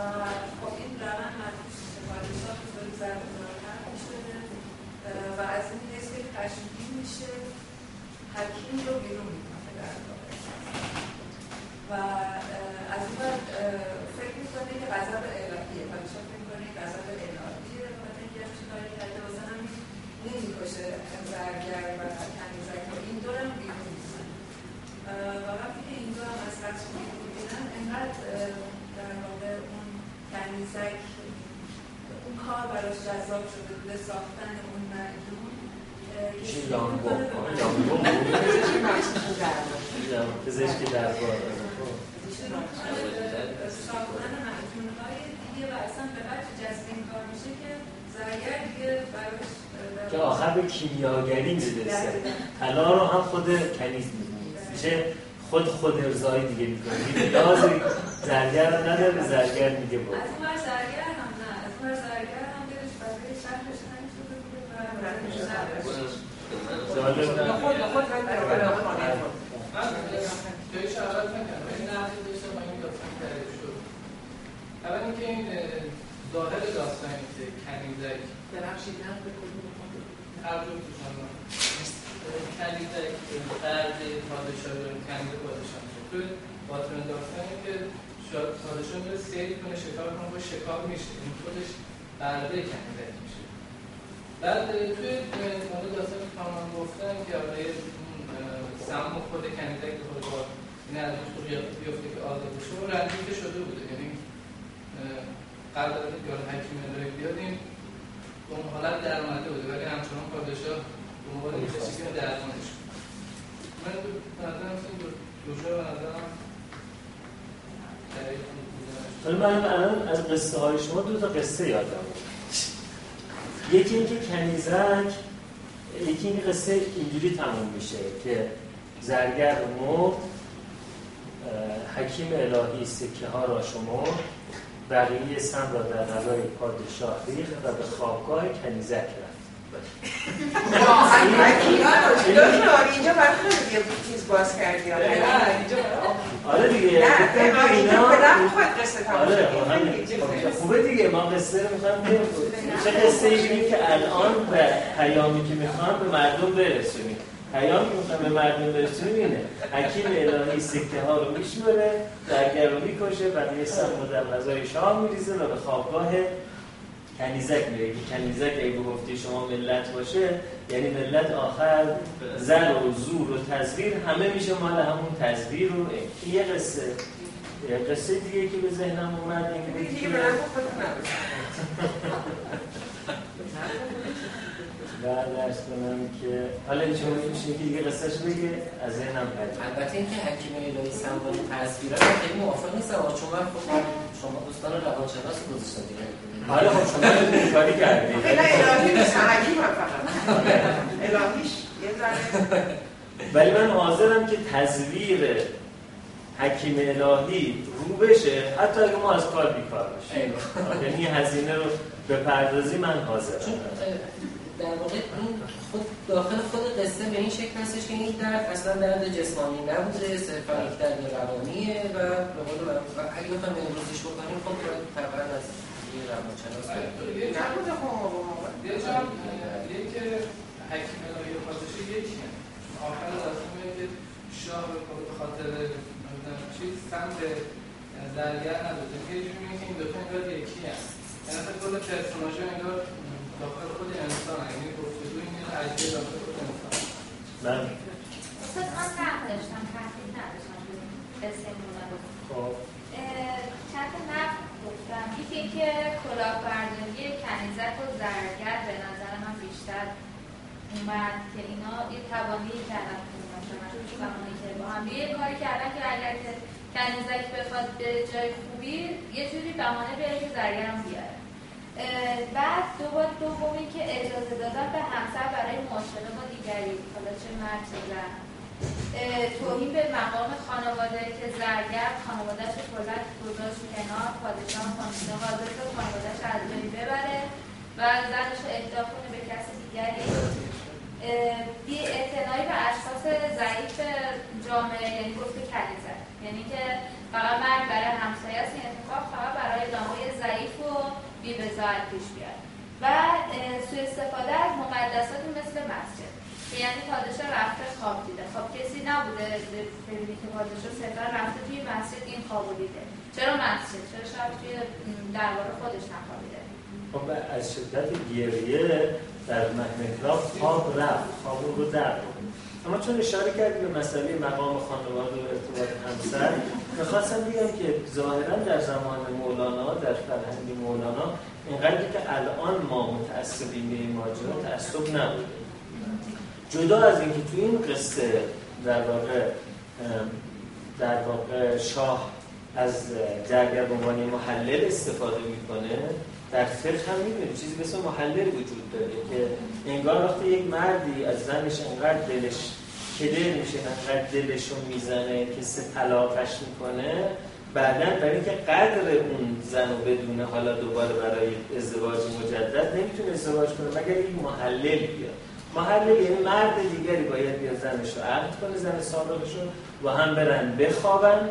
و این روند زهر بزرگتر می‌شده و از این حس که میشه حکیم رو بیرون می‌کنه و از اون بعد که غذاب الهیه. پادشاه فکر می‌کنه که غذاب الهیه. و اینکه همچه کاری نمی‌کشه زرگر و کنیزک و این دو هم میزن و هم از قصد بیرون اون کنیزک اون کار براش جذاب شده بوده ساختن اون مجموع چی لامبو؟ لامبو. پزشکی دربار؟ ساختن مجموعه های دیگه و اصلا به بعد جذب این کار میشه که زرگر دیگه براش که آخر به کیمیاگری می‌رسه. طلا رو هم خود کنیز میشه خود خود ارزایی دیگه می‌کنه. نیاز زرگر رو نداره به زرگر میگه بود از اون زرگر هم نه. از اون زرگر هم دلش برای شهرش اول اینکه این ظاهر داستانی که کنیزک ببخشید نه به کدوم هر کنیزک قرد پادشاه رو کنیز پادشاه توی باطن داستانی که پادشاه میره سیل کنه شکار کنه با شکار میشه این خودش برده کنیزک میشه بعد توی مورد داستان که کاملا گفتن که آقای سم خود به خود با این از اون خوب بیفته که آزاد بشه و رنجیده شده بوده یعنی قبل از اینکه حکیم بیاد این به اون حالت در اومده بوده ولی همچنان پادشاه کسی که درمانش من به نظرم دوشا به نظرم حالا من الان از قصه های شما دو تا قصه یادم یکی اینکه کنیزک یکی این قصه اینجوری تموم میشه که زرگر مرد حکیم الهی سکه ها را شما بقیه سم را در غذای پادشاه ریخت و به خوابگاه کنیزک رفت. آره دیگه. نه خوبه دیگه ما قصه رو می‌خوام چه قصه ای که الان به پیامی که می‌خوام به مردم برسونیم پیام که به مردم برسونیم اینه حکیم الهی سکته ها رو میشمره درگر رو می‌کشه بعد یه سم در غذای شاه میریزه و به خوابگاه کنیزک میره. که کنیزک ای به گفته شما ملت باشه یعنی ملت آخر زن و زور و تصویر همه میشه مال همون تصویر و یه قصه. یه قصه دیگه که به ذهنم اومد این دیگه بعد درس کنم که حالا این شما میشه که دیگه قصهش بگه از ذهنم پرد البته اینکه حکیم الهی سمبل رو خیلی موافق نیستم چون من خب شما دوستان روانشناس گذاشتن دیگه. حالا خب شما این کاری کردی. خیلی الهی نیست فقط. الهیش یه ذره. ولی من حاضرم که تصویر حکیم الهی رو بشه حتی اگه ما از کار بیکار بشیم. یعنی هزینه رو به پردازی من حاضرم. در واقع این خود داخل خود قصه به این شکل هستش که این درد اصلا درد جسمانی نبوده صرفا یک درد روانیه و به قول و اگه بخوایم امروزش بکنیم خب باید طبعا از یه روانشناس نبوده خب یه جا یه که حکیم الهی و پادشاه یکیه آخر داستان که شاه به خاطر چیز سمت درگر نداده. که یه جوری که این دوتا انگار یکی هست. یعنی فکر کل پرسوناژ انگار داخل خود انسان یعنی گفتگو این اجزای داخل خود انسان من استاد من نقل داشتم تحقیق نداشتم قصه خب. چند نقل گفتم یکی که کلاهبرداری کنیزک و زرگر به نظر من بیشتر اومد که اینا یه توانی کردن که با هم یه کاری کردن که اگر که کنیزک بخواد به جای خوبی یه جوری بهانه بیاره که زرگرم بیاره. بعد دوبار دومی که اجازه دادن به همسر برای معاشقه با دیگری حالا چه مرد توهین به مقام خانواده که زرگر خانوادهش کلا گذاشت کنار پادشاه خانواده حاضر شد خانوادهش از بین ببره و زنش رو اهدا کنه به کسی دیگری. بی اعتنایی به اشخاص ضعیف جامعه یعنی گفت کنیزه یعنی که فقط مرگ برای همسایه است این اتفاق فقط برای دامای ضعیف و بی بزاعت پیش بیاد. و سوء استفاده از مقدساتی مثل مسجد. یعنی پادشاه رفته خواب دیده. خب کسی نبوده ببینی که پادشاه صرفا رفته توی مسجد این خواب دیده. چرا مسجد؟ چرا شب توی دربار خودش نخوابیده؟ خب از شدت گریه در مهنکراب خواب رفت. خواب رو در اما چون اشاره کردی به مسئله مقام خانواده و ارتباط همسر می‌خواستم بگم که ظاهرا در زمان مولانا در فرهنگ مولانا اینقدر که الان ما متعصبیم به این ماجرا تعصب نبوده جدا از اینکه تو این قصه در واقع در واقع شاه از جرگر به عنوان محلل استفاده می‌کنه در فقه هم می‌دونیم چیزی مثل محلل وجود داره که انگار وقتی یک مردی از زنش انقدر دلش کدر میشه انقدر دلش رو می‌زنه که سه طلاقش می‌کنه بعدا برای اینکه قدر اون زن رو بدونه حالا دوباره برای ازدواج مجدد نمی‌تونه ازدواج کنه مگر یک محلل بیاد. محلل یعنی مرد دیگری باید بیاد زنش رو عقد کنه زن سابقشون و هم برن بخوابن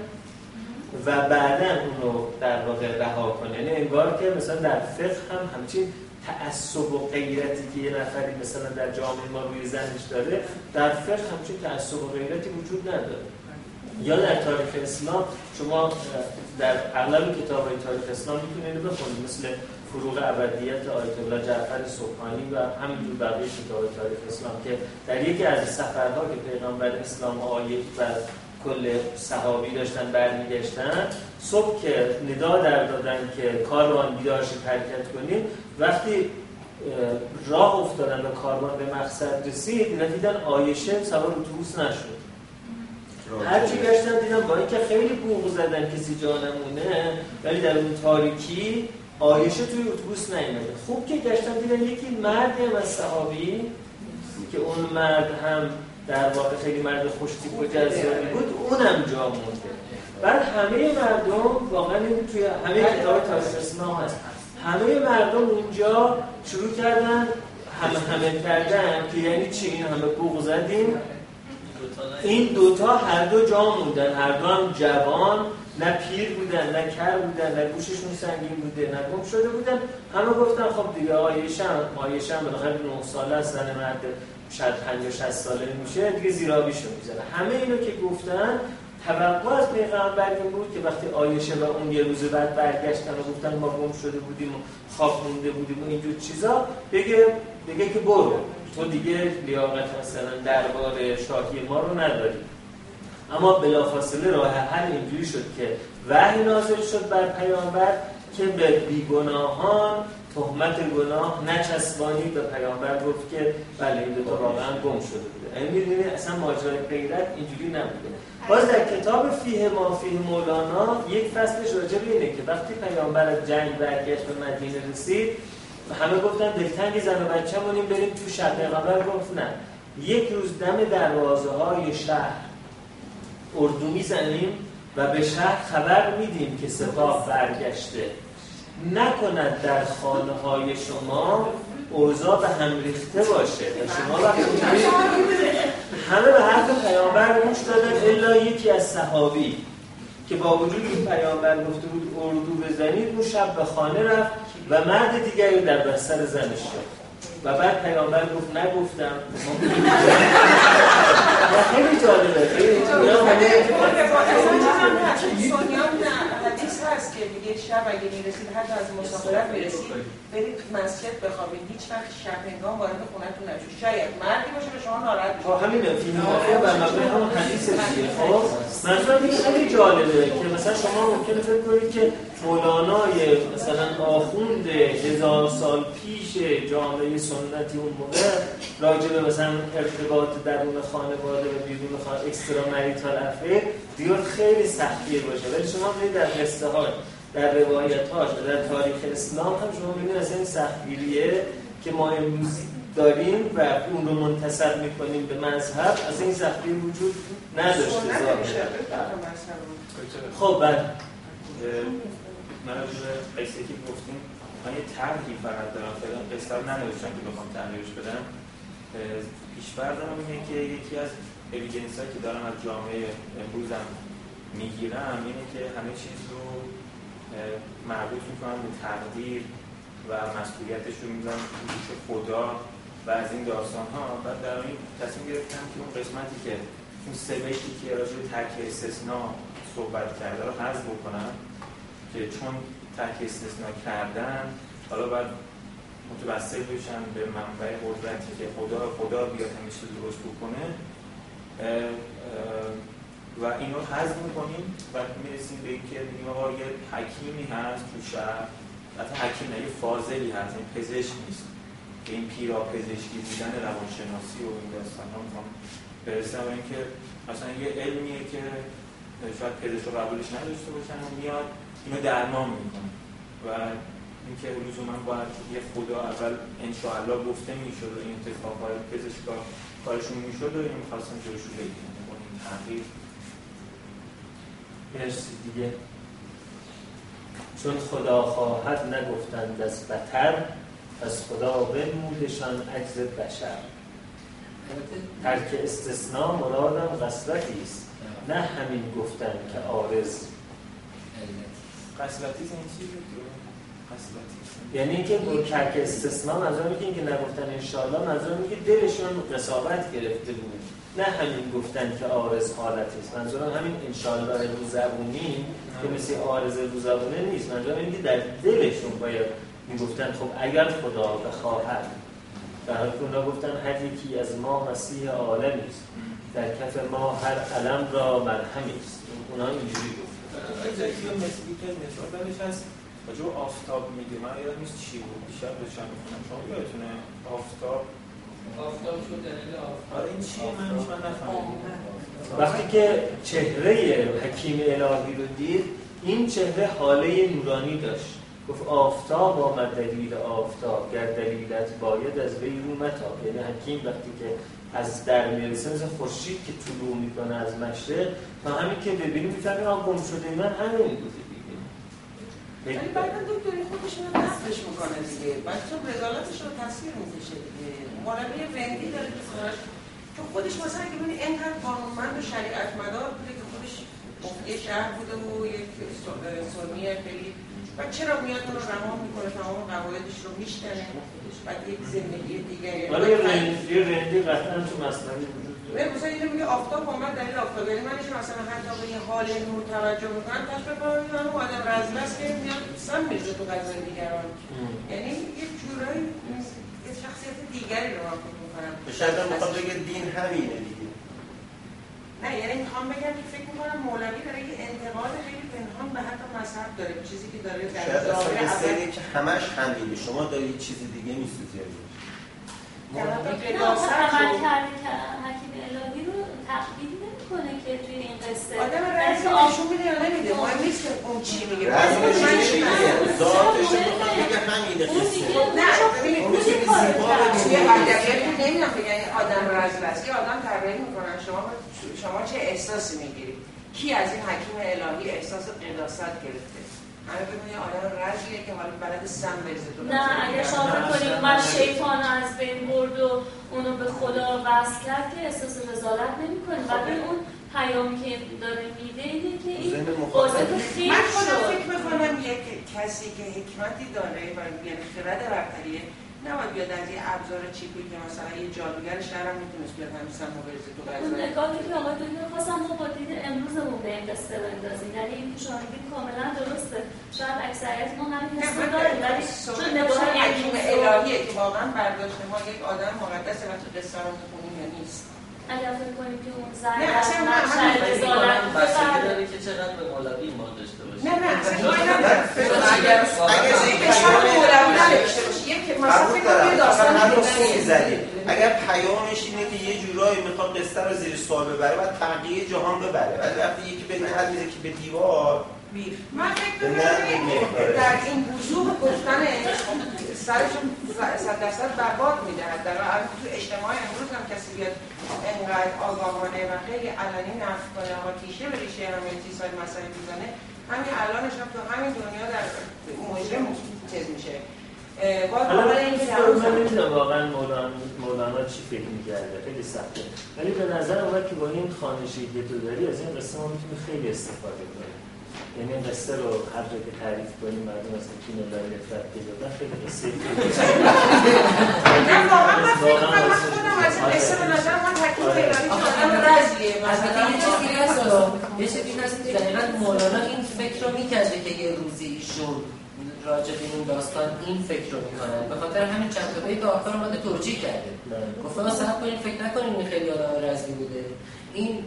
و بعدا اونو در واقع رها کنه. یعنی انگار که مثلا در فقه هم همچین تعصب و غیرتی که یه نفری مثلا در جامعه ما روی زنش داره در فقه همچین تعصب و غیرتی وجود نداره. یا در تاریخ اسلام شما در اغلب کتاب تاریخ اسلام می‌تونید بخونید مثل فروغ ابدیت آیت الله جعفر صبحانی و همینجور بقیه کتاب تاریخ اسلام که در یکی از سفرها که پیغمبر اسلام آیه و کل صحابی داشتن برمیگشتن صبح که ندا در دادن که کاروان بیدار حرکت کنیم وقتی راه افتادن و کاروان به مقصد رسید دیدن آیشه سوار اتوبوس نشد. هرچی گشتن دیدن با اینکه خیلی بوق زدن کسی جا نمونه ولی در اون تاریکی آیشه توی اتوبوس نیومده. خوب که گشتن دیدن یکی مردی هم از صحابی که اون مرد هم در واقع خیلی مرد خوشتیپ و جذابی بود اونم جا مونده. بعد همه مردم واقعا این توی همه کتاب تاریخ هست. همه مردم اونجا شروع کردن همه همه کردن که یعنی چی؟ این همه بوق زدیم. این دوتا هر دو جا موندن. هر دو هم جوان. نه پیر بودن نه کر بودن نه گوششون سنگین بوده نه گم شده بودن. همه گفتن خب دیگه آیشم آیشم بالاخره 9 ساله است زن مرد شاید 50 60 ساله میشه دیگه زیرابیشو می‌زنه. همه اینو که گفتن توقع از پیغمبر این بود که وقتی آیشه و اون یه روز بعد برگشتن و گفتن ما گم شده بودیم و خواب مونده بودیم و اینجور چیزا بگه بگه که برو. تو دیگه لیاقت مثلا دربار شاهی ما رو نداری. اما بلافاصله راه حل اینجوری شد که وحی نازل شد بر پیامبر که به بیگناهان تهمت گناه نچسبانی به پیامبر گفت که بله این دو واقعا گم شده بوده. یعنی می‌دونید اصلا ماجرای غیرت اینجوری نبوده. باز در کتاب فیه ما فیه مولانا یک فصلش راجع اینه که وقتی پیامبر از جنگ برگشت به مدینه رسید همه گفتن دلتنگی زن و بچه بریم تو شهر پیغمبر. گفت نه. یک روز دم دروازه های شهر اردو می‌زنیم و به شهر خبر میدیم که سپاه برگشته. نکند در خانه های شما اوضاع به هم ریخته باشه. و شما وقتی همه به حرف پیامبر گوش دادن الا یکی از صحابی که با وجود این پیامبر گفته بود اردو بزنید اون شب به خانه رفت و مرد دیگری در بستر زنش شد و بعد پیامبر گفت نگفتم. خیلی جالبه خیلی حدیث هست که میگه شب اگه می‌رسید حتی از مسافرت می‌رسید برید مسجد بخوابید. هیچ وقت شب هنگام وارد خونتون نشید. شاید مردی باشه به شما ناراحت بشه خب همین فیلم مافیا بر مبنای همون حدیث دیگه. خب منظورم این خیلی جالبه که مثلا شما ممکنه فکر کنید که مولانای مثلا آخوند هزار سال پیش جامعه سنتی اون موقع راجع به مثلا ارتباط درون خانواده و بیرون خانواده اکسترا مریتال افیر دیگه خیلی سختیه باشه. ولی شما ببینید در قصه ها در روایت هاش و در تاریخ اسلام هم شما ببینید از این سختگیریه که ما امروز داریم و اون رو منتصب می‌کنیم به مذهب از این سختی وجود نداشته خب بعد من به قصه که گفتیم. من یه طرحی فقط دارم فعلا قصه رو ننوشتم که بخوام تغییرش بدم. پیشفرضم اینه که یکی از اویدنس که دارم از جامعه امروزم می‌گیرم اینه که همه چیز رو مربوط می‌کنم به تقدیر و مسئولیتش رو می‌زنم خدا و از این داستان ها و در این تصمیم گرفتم که اون قسمتی که اون سه بیتی که راجع به ترک استثناء صحبت کرده رو حذف بکنم. که چون ترک استثناء کردن حالا باید متوسل بشن به منبع قدرتی که خدا خدا بیاد همه چیز درست بکنه و این رو حذف می‌کنیم و می‌رسیم به اینکه میگیم آقا یه حکیمی هست تو شهر حتی حکیم نه یه فاضلی هست این پزشک نیست. که این پیرا پزشکی بودن روانشناسی و این داستان ها می‌خوام برسم اینکه مثلا یه علمیه که شاید پزشک قبولش نداشته باشن و میاد اینو درمان می‌کنه. و اینکه من باید یه خدا اول انشاءالله گفته می‌شد و این اتفاقهای پزشکا کارشون می‌شد و این می‌خواستم جلوشو بگیرم با این تغییر. مرسی دیگه. چون خدا خواهد نگفتند از بتر از خدا بنمودشان عجز بشر. ترک استثناء مرادم قصرتی است. نه همین گفتن که آرز قصرتی این چیزی یعنی که با کرک استثناء منظور میگه که نگفتن انشالله منظور میگه دلشون قصابت گرفته بود. نه همین گفتن که آرز حالت است. منظورم همین انشالله روزبونی که مثل آرز روزبونه نیست. منظورم اینه در دلشون باید می‌گفتن خب اگر خدا بخواهد در حال که گفتن هر یکی از ما مسیح عالمی است. در کف ما هر علم را مرهمی است. اونا اینجوری گفتن مثلی که هست راجع آفتاب میگه من یادم نیست چی بود دیشب داشتم می‌خونم شما یادتونه آفتاب آفتاب شد دلیل آفتاب آره این چیه من من نفهمیدم وقتی که چهره حکیم الهی رو دید این چهره حاله نورانی داشت. گفت آفتاب آمد دلیل آفتاب گر دلیلت باید از وی رو متاب. یعنی حکیم وقتی که از در می‌رسه مثل خورشید که طلوع می‌کنه از مشرق تا همین که ببینیم می‌فهمی آن گم شده من همین بوده ولی بعدا دکتری خودش رو نصبش می‌کنه دیگه. بعد چون رضالتش رو تصویر می‌کشه دیگه. رندی داره که چون خودش مثلا اگه ببینی اینقدر قانونمند و شریعت مدار بوده که خودش مفتی شهر بوده و یک سنی خیلی و چرا میاد اون رو رها می‌کنه؟ تمام قواعدش رو میشکنه. و یک زندگی دیگری. ولی یه رندی قطعا تو مصنوی وجود داره. مثلا اینو میگه آفتاب اومد دلیل آفتاب. یعنی منش مثلا حتی به این حال نور توجه می‌کنم تشبه کنم این اون آدم رزم است که میاد سم میرزه تو غذای دیگران. یعنی یه جورایی یه شخصیت دیگری رو من فکر می‌کنم. شاید می‌خواد بگه دین همینه دیگه. نه یعنی می‌خوام بگم که فکر می‌کنم مولوی داره یه انتقاد خیلی پنهان به حتی مذهب داره چیزی که داره در شاید اصلا که همش همینه. شما دارید چیز دیگه میسوزید عمل کرده که حکیم الهی رو تقبیل نمی‌کنه که توی این قصه آدم رزمی نشون میده یا نمیده؟ مهم نیست که اون چی میگه. رزمی چی میگه. ذاتش میگه همینه قصه نه اون زیبا توی ادبیات نمی‌دونم بگن آدم است یه آدم تربیت می‌کنن شما شما چه احساسی می‌گیرید کی از این حکیم الهی احساس قداست گرفته؟ همه ببینید آدم رزمیه که حالا بلد سم بریزه. تو نه اگر شما بکنید من شیطان از بین برد و اونو به خدا وصل کرد که احساس رضالت نمی کنید و به اون پیامی که داره میده اینه که این بازه خیلی من خودم فکر می‌کنم یک کسی که حکمتی داره و یعنی خرد برتریه نباید بیاد از یه ابزار چیپی که مثلا یه جادوگر شهرم می‌تونست بیاد همین سم و بریزه تو اون نگاهی که آقای دکتر خواستم ما با دید امروزمون به این قصه بندازیم. یعنی این میگید کاملا درسته. شاید اکثریت ما همین حس رو داریم ولی چون نگاه حکیم الهیه که واقعا برداشت ما یک آدم مقدسه و تو قصه رو می‌خونیم یا نیست. اگر فکر کنیم که اون زن نه اصلا من رسالت بستگی داره که چقدر به مولوی ایمان داشته نه اگر پیامش اینه که یه جورایی می‌خواد قصه رو زیر سوال ببره و تغییر جهان ببره. ولی وقتی یکی به نهر میده که به دیوار من فکر می‌کنم در این وضوح گفتن سرشون صد درصد برباد می‌دهد در تو اجتماع امروز هم کسی بیاد انقدر آگاهانه و خیلی علنی نفت کنه و تیشه به ریشه همه چیزهای مسئله می‌زنه. همین الانش هم تو همین دنیا در مجرم چیز میشه. حالا من نمی‌دونم واقعا مولانا, مولانا چی فکر می‌کرده. خیلی سخته. ولی به نظر اومد که با این خانشی که تو داری از این قصه ما می‌تونی خیلی استفاده کنیم. یعنی این قصه رو هر جا که تعریف کنیم مردم از که ملای نفرت پیدا کنن خیلی قصه نه واقعا من فکر کنم من خودم از این قصه به نظر من حکیم پیرانی که آدم رزیه. مثلا یه چیزی هست یه چیزی هست که دقیقا مولانا این فکر رو می‌کرده که یه روزی ایشون راجع به این داستان این فکر رو می‌کنن به خاطر همین چند تا بیت آخر اومده توجیه کرده. گفته ها صبر کنید فکر نکنید این خیلی آدم رزمی بوده. این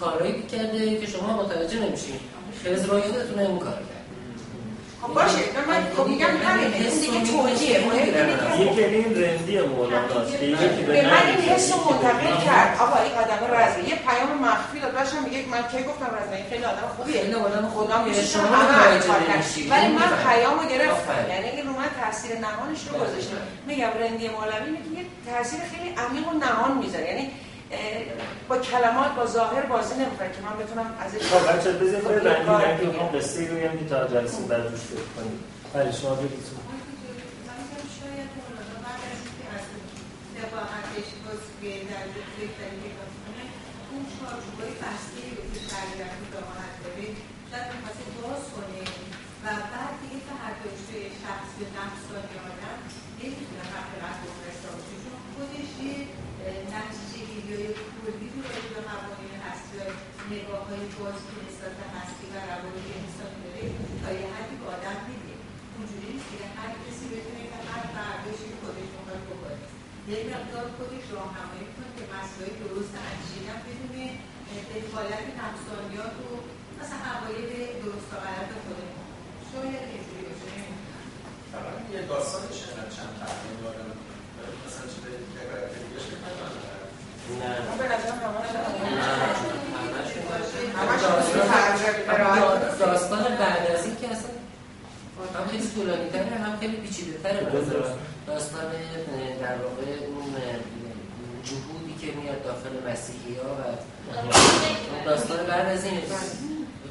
کارهایی کرده که شما متوجه نمیشین. خیلی رو یادتون این کار کرد خب باشه من خب میگم همینه این دیگه توجیه یکی این رندی مولاناست به من این حس رو منتقل کرد. آقا این آدم رزمی یه پیام مخفی داد باشم میگه من کی گفتم رزمی خیلی آدم خوبیه. این آدم خدا میشه شما ولی من پیامو گرفتم. یعنی این رو من تاثیر نهانش رو گذاشتم. میگم رندی مولوی میگه یه تاثیر خیلی عمیق و نهان می‌ذاره. یعنی با کلمات با ظاهر بازی نمی‌کنه که من بتونم ازش خب بچه بزنید خب رنگی رنگی می‌خوام قصه رو هم تا جلسه بعد روش فکر کنیم. بله شما بگید. شاید مولانا بعد از اینکه از دفاعتش باز به درجه بهتری کنه اون چارچوبای بسته رو که شریعت دامنت داره شاید می‌خواسته باز کنه و بعد دیگه تحتش توی شخص نفسانی آدم نمی‌تونه حقیقت رو رسا باشه چون خودش یه نتیجه گیری کلی رو راجع به قوانین هستی و نگاه های بازی که نسبت به هستی و روابط انسانی داره تا یه حدی به آدم میده اونجوری نیست که هر کسی بتونه که هر برداشتی که خودش می‌خواد بکنه یه مقدار خودش راهنمایی کنه که مسائل درست اندیشیدن بدون دخالت نفسانیات و مثلا عقاید درست و غلط خودمون شاید اینجوری باشه داستانش چند تحریم دارم مثلا چه داستان بعد از این که اصلا هم خیلی طولانی تره هم خیلی پیچیده تره داستان در واقع اون جهودی که میاد داخل مسیحی ها و داستان بعد از این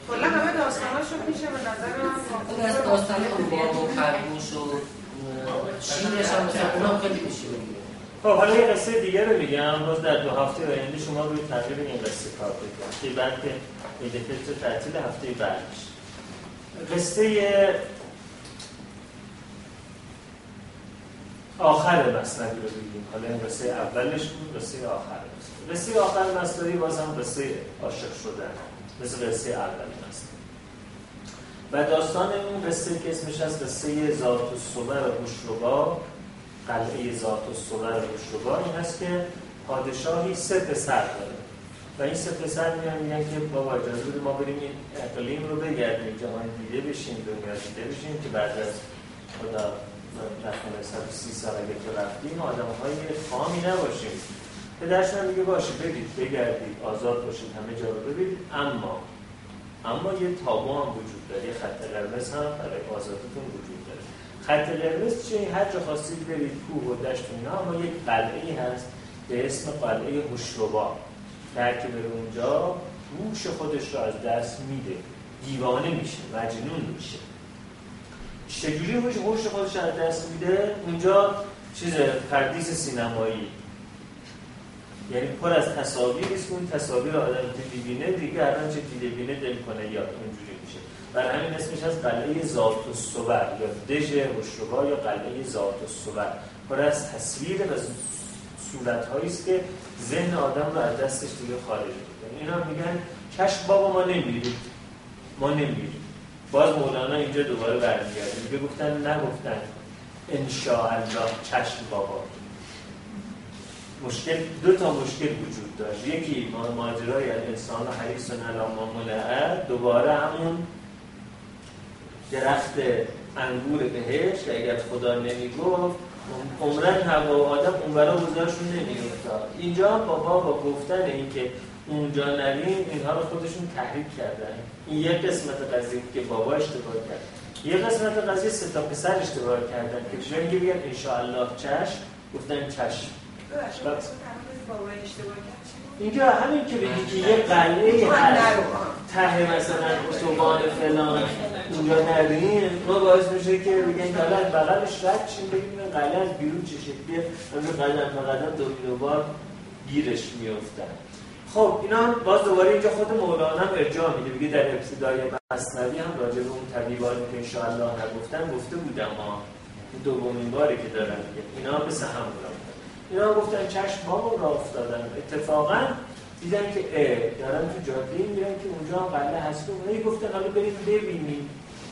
کلا همه داستاناشو میشه به نظر من داستان اون باب و خرگوش و خب حالا یه قصه دیگه رو میگم. باز در دو هفته آینده شما روی تغییر این قصه کار بکنید که بعد که تو تعطیل هفته بعدش قصه آخر مصنوی رو بگیم. حالا این قصه اولش بود قصه آخر قصه آخر مصنوی باز هم قصه عاشق شدن. مثل قصه اول. و داستان این قصه که اسمش از قصه ذات و صبر و قلعه ذات و و این هست که پادشاهی سه پسر داره. و این سه پسر میان میگن که بابا اجازه بده ما بریم این اقلیم رو بگردیم جهان دیده بشیم دنیا دیده بشیم که بعد از خدا نکنه سی سال اگه که رفتیم آدم های خامی نباشیم. پدرش هم میگه باشه برید بگردید آزاد باشید همه جا رو ببینید. اما اما یه تابو هم وجود داره یه خط قرمز هم برای آزادتون وجود داره. خط قرمز چیه؟ هر جا خواستید برید کوه و دشت اینا اما یک قلعه هست به اسم قلعه هوشربا. هر که بره اونجا هوش خودش رو از دست میده. دیوانه میشه مجنون میشه. چجوری هوش خودش از دست میده؟ اونجا چیز پردیس سینمایی. یعنی پر از تصاویر است اون تصاویر آدم که می‌بینه دیگه هر چه بینه دل کنه یا اونجوری میشه. برای همین اسمش از قلعه ذات و صور یا دژ هوشربا یا قلعه ذات و صور پر از تصویر و صورت است که ذهن آدم رو از دستش دیگه خارج می‌کنه. اینا میگن چشم بابا ما نمیریم ما نمیریم باز مولانا اینجا دوباره برمیگرده. میگه گفتن نگفتن الله چشم بابا. مشکل دو تا مشکل وجود داشت. یکی ماجرای انسان حریص و نلاما ملعه دوباره همون درخت انگور بهش که اگر خدا نمی‌گفت عمرن هوا و آدم اون برا گذارشون نمیافتاد. اینجا بابا با گفتن اینکه اونجا نریم اینها رو خودشون تحریک کردن. این یک قسمت قضیه که بابا اشتباه کرد. یه قسمت قضیه سه تا پسر اشتباه کردن که جایی بگن انشاءالله چشم گفتن چشم. اینجا همین که بگی که یه قلعه هست. ته مثلا اتوبان فلان. اونجا نریم ما باعث میشه که بگن که حالا بغلش رد چیم بگیم قلعه از بیرون چه شکلیه؟ قدم به قدم دو بار گیرش میفتن خب اینا باز دوباره اینجا خود مولانا هم ارجاع میده. میگه در ابتدای مصنوی هم راجع به اون طبیبانی که انشاءالله نگفتن گفته بودم ما دومین باری که دارن میگه. اینا به سهم اینا گفتن چشم ما را افتادن. اتفاقا دیدن که اه دارن تو جاده میرن که اونجا هم قله هست. اونایی گفتن حالا بریم ببینیم.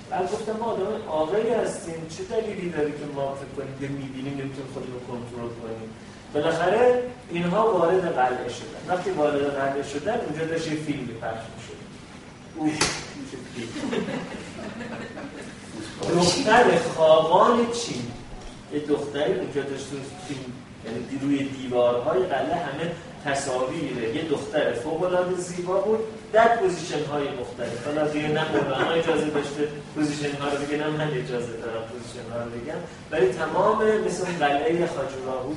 بعد گفتم ما آدم آقایی هستیم. چه دلیلی داری که ما فکر کنیم که می‌بینیم نمی‌تونیم خودمون کنترل کنیم؟ بالاخره اینها وارد قلعه شدن. وقتی وارد قلعه شدن اونجا داشت یه فیلمی پخش می‌شد. دختر خوابان چین. یه دختری اونجا داشت فیلم یعنی روی دیوارهای قلعه همه تصاویر یه دختر فوق العاده زیبا بود. در position های مختلف. حالا دیگه نه مولانا اجازه داشته position ها رو نه من اجازه دارم position ها رو بگم. ولی تمام مثل قلعه خاجوراهو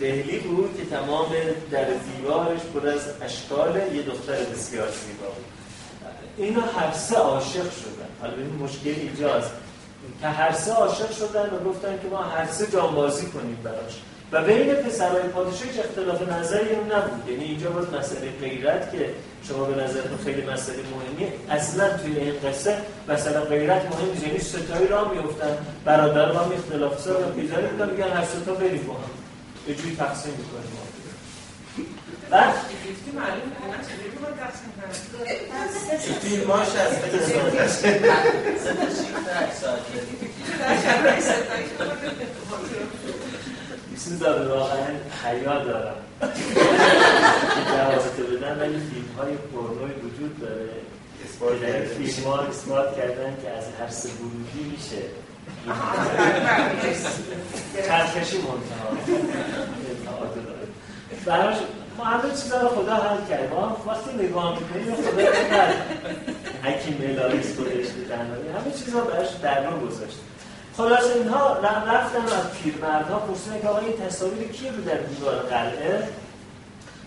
دهلی بود که تمام در دیوارش پر از اشکال یه دختر بسیار زیبا بود. اینا هر سه عاشق شدن. حالا این مشکل اینجاست. که هر سه عاشق شدن و گفتن که ما هر سه جانبازی کنیم براش. و بین پسرهای پادشاه هیچ اختلاف نظری هم نبود یعنی اینجا باز مسئله غیرت که شما به نظرتون خیلی مسئله مهمیه اصلا توی این قصه مثلا غیرت مهم نیست یعنی ستایی را میفتن برادر ما اختلاف سر و پیزاری می‌کنن میگن هر ستا بریم با هم یه جوری تقسیم می‌کنیم بعد فیلماش هست چیز داره؟ واقعا حیا دارم. جوابتو بدن ولی فیلم های پرنوی وجود داره. در فیلم ها اثبات کردن که از هر سه گروهی میشه. چرخشی منتها. براش ما همه چیزا رو خدا حل کرد. ما وقتی نگاه می‌کنیم خدا کرد حکیم الهی خودش به همه چیزا براش در رو گذاشته خلاص اینها رفتن از پیرمردها پرسیدن که آقا این تصاویر کی رو در دیوار قلعه؟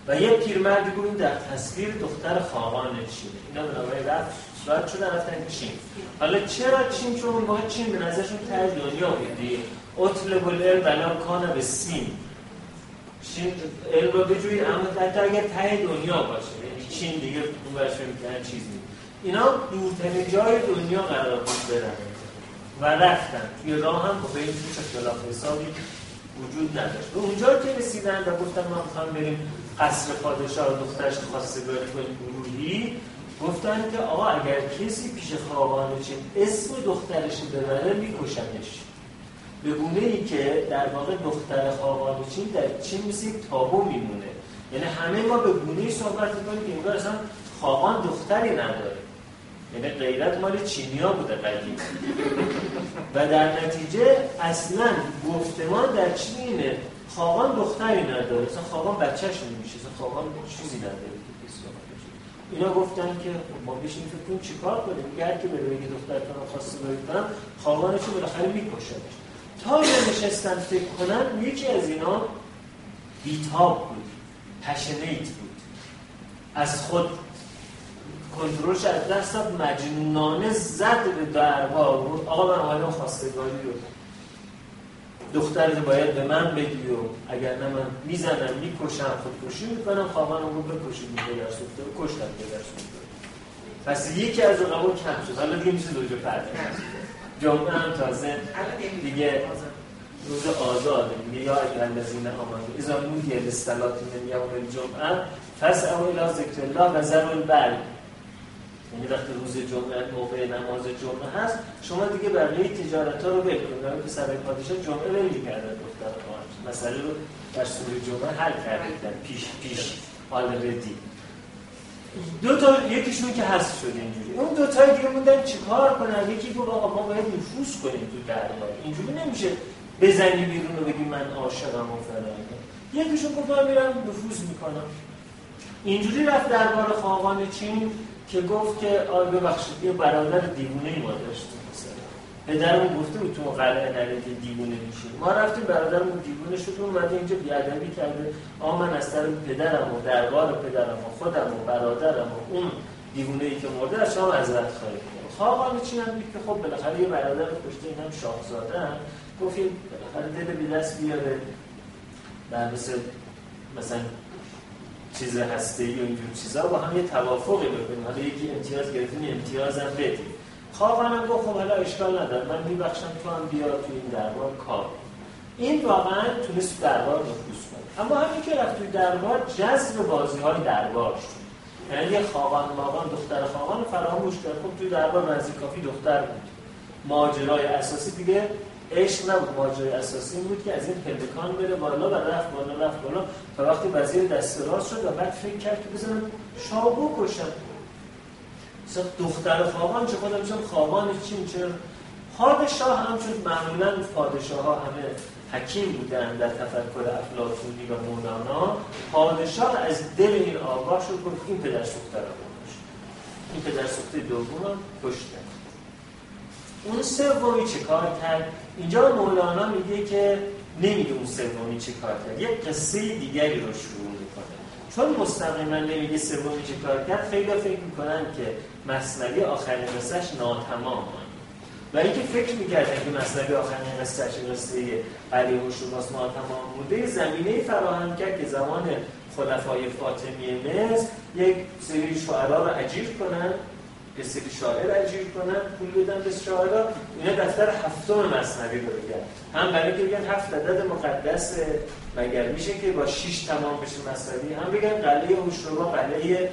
و یه پیرمردی گفت این در تصویر دختر خواهان چینه اینا بنابراین رفت رفت شدن رفتن چین. حالا چرا چین؟ چون اون چین به نظرشون تر دنیا بود دیگه اطلب العلم بلا کان به سین. چین علم رو بجوید اما حتی اگر ته دنیا باشه یعنی چین دیگه اون برش می‌کنن چیز نیست اینا دورترین جای دنیا قرار بود برن. و رفتن. توی راه هم با این هیچ اختلاف حسابی وجود نداشت. به اونجا که رسیدن و گفتن ما می‌خوام بریم قصر پادشاه و دخترش خواستگاری کنیم گروهی گفتن که آقا اگر کسی پیش خوابان چین اسم دخترش ببره میکشنش. به گونه ای که در واقع دختر خوابان چین در چین مثل تابو میمونه. یعنی همه ما به گونه ای صحبت می‌کنیم که انگار اصلا خوابان دختری نداره. یعنی غیرت مال چینیا بوده قدیم. و در نتیجه اصلا گفتمان در چینه خوابان دختری نداره. اصلا خوابان بچهش نمیشه اصلا خوابان چیزی نداره. اینا گفتن که خب ما بشین فکر کنیم چیکار کنیم؟ گر که بره بگه دخترتون خواسته برید کنم رو بالاخره میکشنش. تا اینا نشستن فکر کنن یکی از اینا بیتاب بود پشنیت بود. از خود کنترلش از دست مجنونانه زد به دربار آقا من حالا خواستگاری رو دخترت باید به من بدی و اگر نه من می‌زنم می‌کشم خودکشی می‌کنم خوابانم رو بکشید پدر سوخته و کشتم پدر سوخته پس یکی از رقبا کم شد. حالا دیگه میشه دوجه پرده. جمعه هم تازه دیگه روز آزاده. میگه یا اگر الذین آمنوا اذا نودی للصلاه من یوم الجمعه فاسعوا الى ذکر الله و البر یعنی وقتی روز جمعه موقع نماز جمعه هست شما دیگه بقیه تجارت ها رو بکنید که سر پادشاه جمعه نمی کرده دختر مسئله رو در سوره جمعه حل کردن پیش پیش ردی دو تا یکیشون که هست شد اینجوری. اون دو تای دیگه موندن چیکار کنن؟ یکی گفت آقا ما باید نفوذ کنیم تو دربار. اینجوری نمیشه بزنی بیرون و بگی من عاشقم و فلان. یکیشون گفت میرم نفوذ می‌کنم. اینجوری رفت دربار خاقان چین. که گفت که آی ببخشید یه برادر دیوونه ای ما داشتیم مثلا. پدرمون گفته بود تو قلعه نرید دیوونه میشید ما رفتیم برادرمون دیوونه شد اومده اینجا بیادبی کرده. آ من از طرف پدرم و دربار پدرم و خودم و برادرم و اون دیوونه ای که مرده از شما معذرت خواهی کنم خواهان چی هم که خب بالاخره یه برادر کشته این هم شاهزاده هم. گفت بالاخره دل بی دست بیاره. مثل مثلا چیز هسته ای و اینجور چیزا با هم یه توافقی بکنیم. حالا یکی امتیاز گرفتیم امتیازم بدیم. خواهانم گفت خب حالا اشکال نداره. من میبخشم تو هم بیا تو این دربار کار. این واقعا تونست دربار نفوذ کنه. اما همین که رفت توی دربار جذب بازی های دربار شد. یعنی یه ماغان دختر خواهان فراموش کرد. خب توی دربار نزدیک کافی دختر بود. ماجرای اساسی دیگه عشق نبود ماجرای اساسی بود که از این پلکان بره بالا و رفت بالا رفت بالا. تا وقتی وزیر دست راست شد و بعد فکر کرد که بزنم شاه بکشم مثلا دختر خوابان چه خودم میشم خوابان چین چه پادشاه هم شد. معمولا پادشاه ها همه حکیم بودن در تفکر افلاطونی و مولانا پادشاه از دل این آگاه شد گفت این پدر سوخته را این پدر سوخته دوم هم کشتن اون سومی چه کار کرد؟ اینجا مولانا میگه که نمیگه اون سومی چه کار کرد. یک قصه دیگری رو شروع می‌کنه. چون مستقیما نمیگه سومی چه کار کرد خیلی فکر می‌کنن که مصنوی آخرین قصهش ناتمام و اینکه فکر می‌کردن که مصنوی آخرین قصهش قصه علی شماس ناتمام بوده زمینه فراهم کرد که زمان خلفای فاطمی مصر یک سری شعرا رو عجیب کنن یه سری شاعر اجیر کنن پول بدن به شاعرها اینا دفتر هفتم مصنوی رو بگن هم برای که بگن هفت عدد مقدس مگر میشه که با شیش تمام بشه مصنوی هم بگن قلعه هوشربا قلعه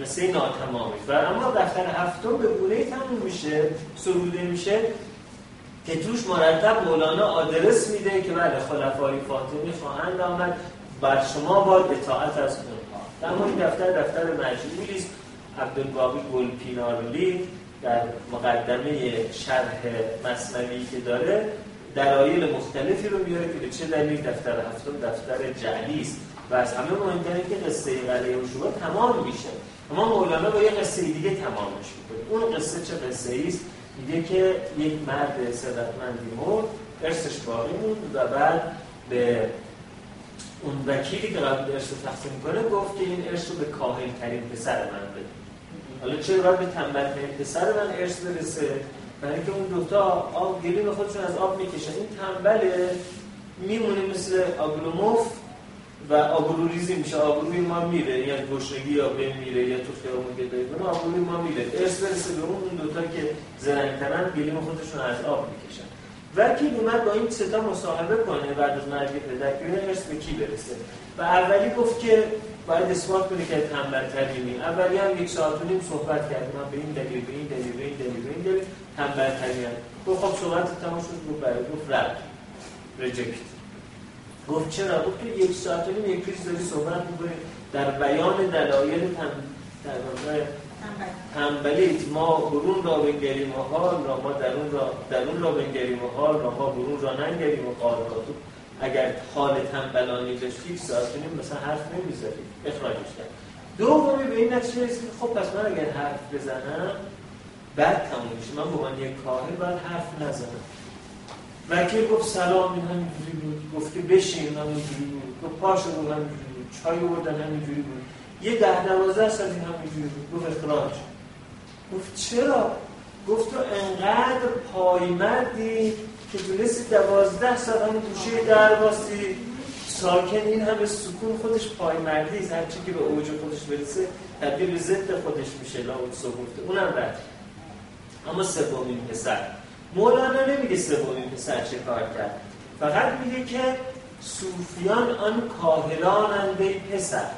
قصه ناتمامی. و اما دفتر هفتم به گونه تموم میشه سروده میشه که توش مرتب مولانا آدرس میده که بله خلفای فاطمی خواهند آمد بر شما باید اطاعت از اونها. اما این دفتر دفتر مجموعی است. عبدالباقی گلپینارلی در مقدمه شرح مصنوی که داره دلایل مختلفی رو میاره که به چه دلیل دفتر هفتم دفتر جعلی است. و از همه مهمتره که قصه قلعه و تمام میشه. اما مولانا با یه قصه دیگه تمامش می‌کنه. اون قصه چه قصه است؟ میگه که یک مرد ثروتمندی مرد ارثش باقی موند و بعد به اون وکیلی که قبل ارث تقسیم کنه گفت که این ارث رو به کاهل ترین پسر من بده. حالا چرا باید به تنبل پسر من ارث برسه. برای اینکه اون دوتا آب گلیم خودشون از آب می‌کشن. این تنبله میمونه مثل آگلوموف و آبرو ریزی میشه. آبروی ما میره. یعنی گشنگی یا به میره یا تو خیابون که داریم. آبروی ما میره. ارث برسه به اون دوتا که زرنگترن گلیم خودشون از آب می‌کشن. وکیل اومد با این ستا مصاحبه کنه بعد از مرگ پدر. که ارث به کی برسه؟ و اولی گفت که باید اثبات کنه که تنبل ترینی اولی هم یک ساعت و نیم صحبت کرد. من به این دلیل به این دلیل به این دلیل به این دلیل تنبل ترینی گفت خب صحبت تمام شد گفت برای گفت رد ریجکت گفت چرا؟ گفت تو یک ساعت و نیم یک روز داری صحبت می‌کنی. در بیان دلایل تن در تنبلیت ما برون را بنگریم و حال را ما درون را درون را بنگریم و حال را ما برون را ننگریم و قال اگر حال تنبلانی داشتی ساعت نیم مثلا حرف نمی‌ذاری اخراجش کرد دومی به این نتیجه رسید خب پس من اگر حرف بزنم بعد تموم میشه. من به یک کاهل باید حرف نزنم. وکیل گفت سلام این همینجوری بود گفت که بشین همینجوری بود گفت پاشو بود همینجوری بود چای بردن همینجوری بود. یه ده دوازده سال این همینجوری بود گفت اخراج. گفت چرا؟ گفت تو انقدر پایمردی که تونستی دوازده سال همون گوشه درباستی ساکن این همه سکون خودش پایمردی است. هرچی که به اوج خودش برسه تبدیل به ضد خودش میشه لاوتسو گفته اونم رد اما سومین پسر. مولانا نمیگه سومین پسر چه کار کرد. فقط میگه که صوفیان آن کاهلانند پسر.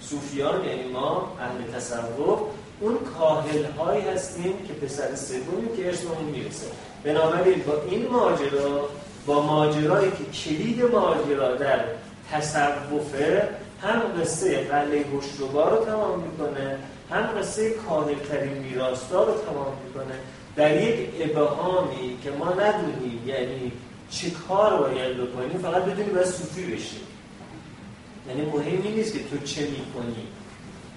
صوفیان یعنی ما اهل تصوف اون کاهل هایی هستیم که پسر سومی که ارثمون می‌رسه. بنابراین با این ماجرا با ماجرایی که کلید ماجرا در تصوفه هم قصه قله هشتوبا رو تمام می‌کنه هم قصه کاملترین میراستار رو تمام می‌کنه. در یک ابهامی که ما ندونیم یعنی چه کار باید بکنیم فقط بدونیم باید صوفی بشیم. یعنی مهمی نیست که تو چه می‌کنی.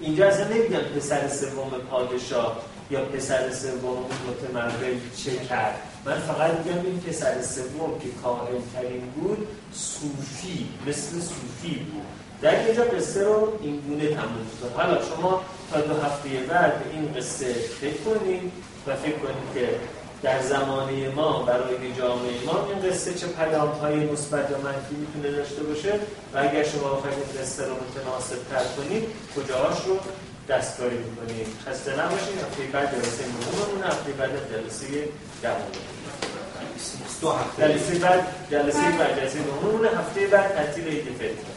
اینجا اصلا نمیگم پسر سوم پادشاه یا پسر سوم متمول چه کرد. من فقط میگم این پسر سوم که کاهل ترین بود صوفی مثل صوفی بود. در اینجا قصه رو این گونه تموم کنید حالا شما تا دو هفته بعد این قصه فکر کنید و فکر کنید که در زمانه ما برای جامعه ما این قصه چه پیام های مثبت یا منفی می‌تونه داشته باشه؟ و اگر شما بخواید این قصه رو متناسب تر کنید کجاهاش رو دستکاری می‌کنید خسته نباشید هفته بعد جلسه مهممون هفته بعد جلسه هفته. جلسه بعد جلسه بعد جلسه مهممون هفته بعد تعطیل عید فطر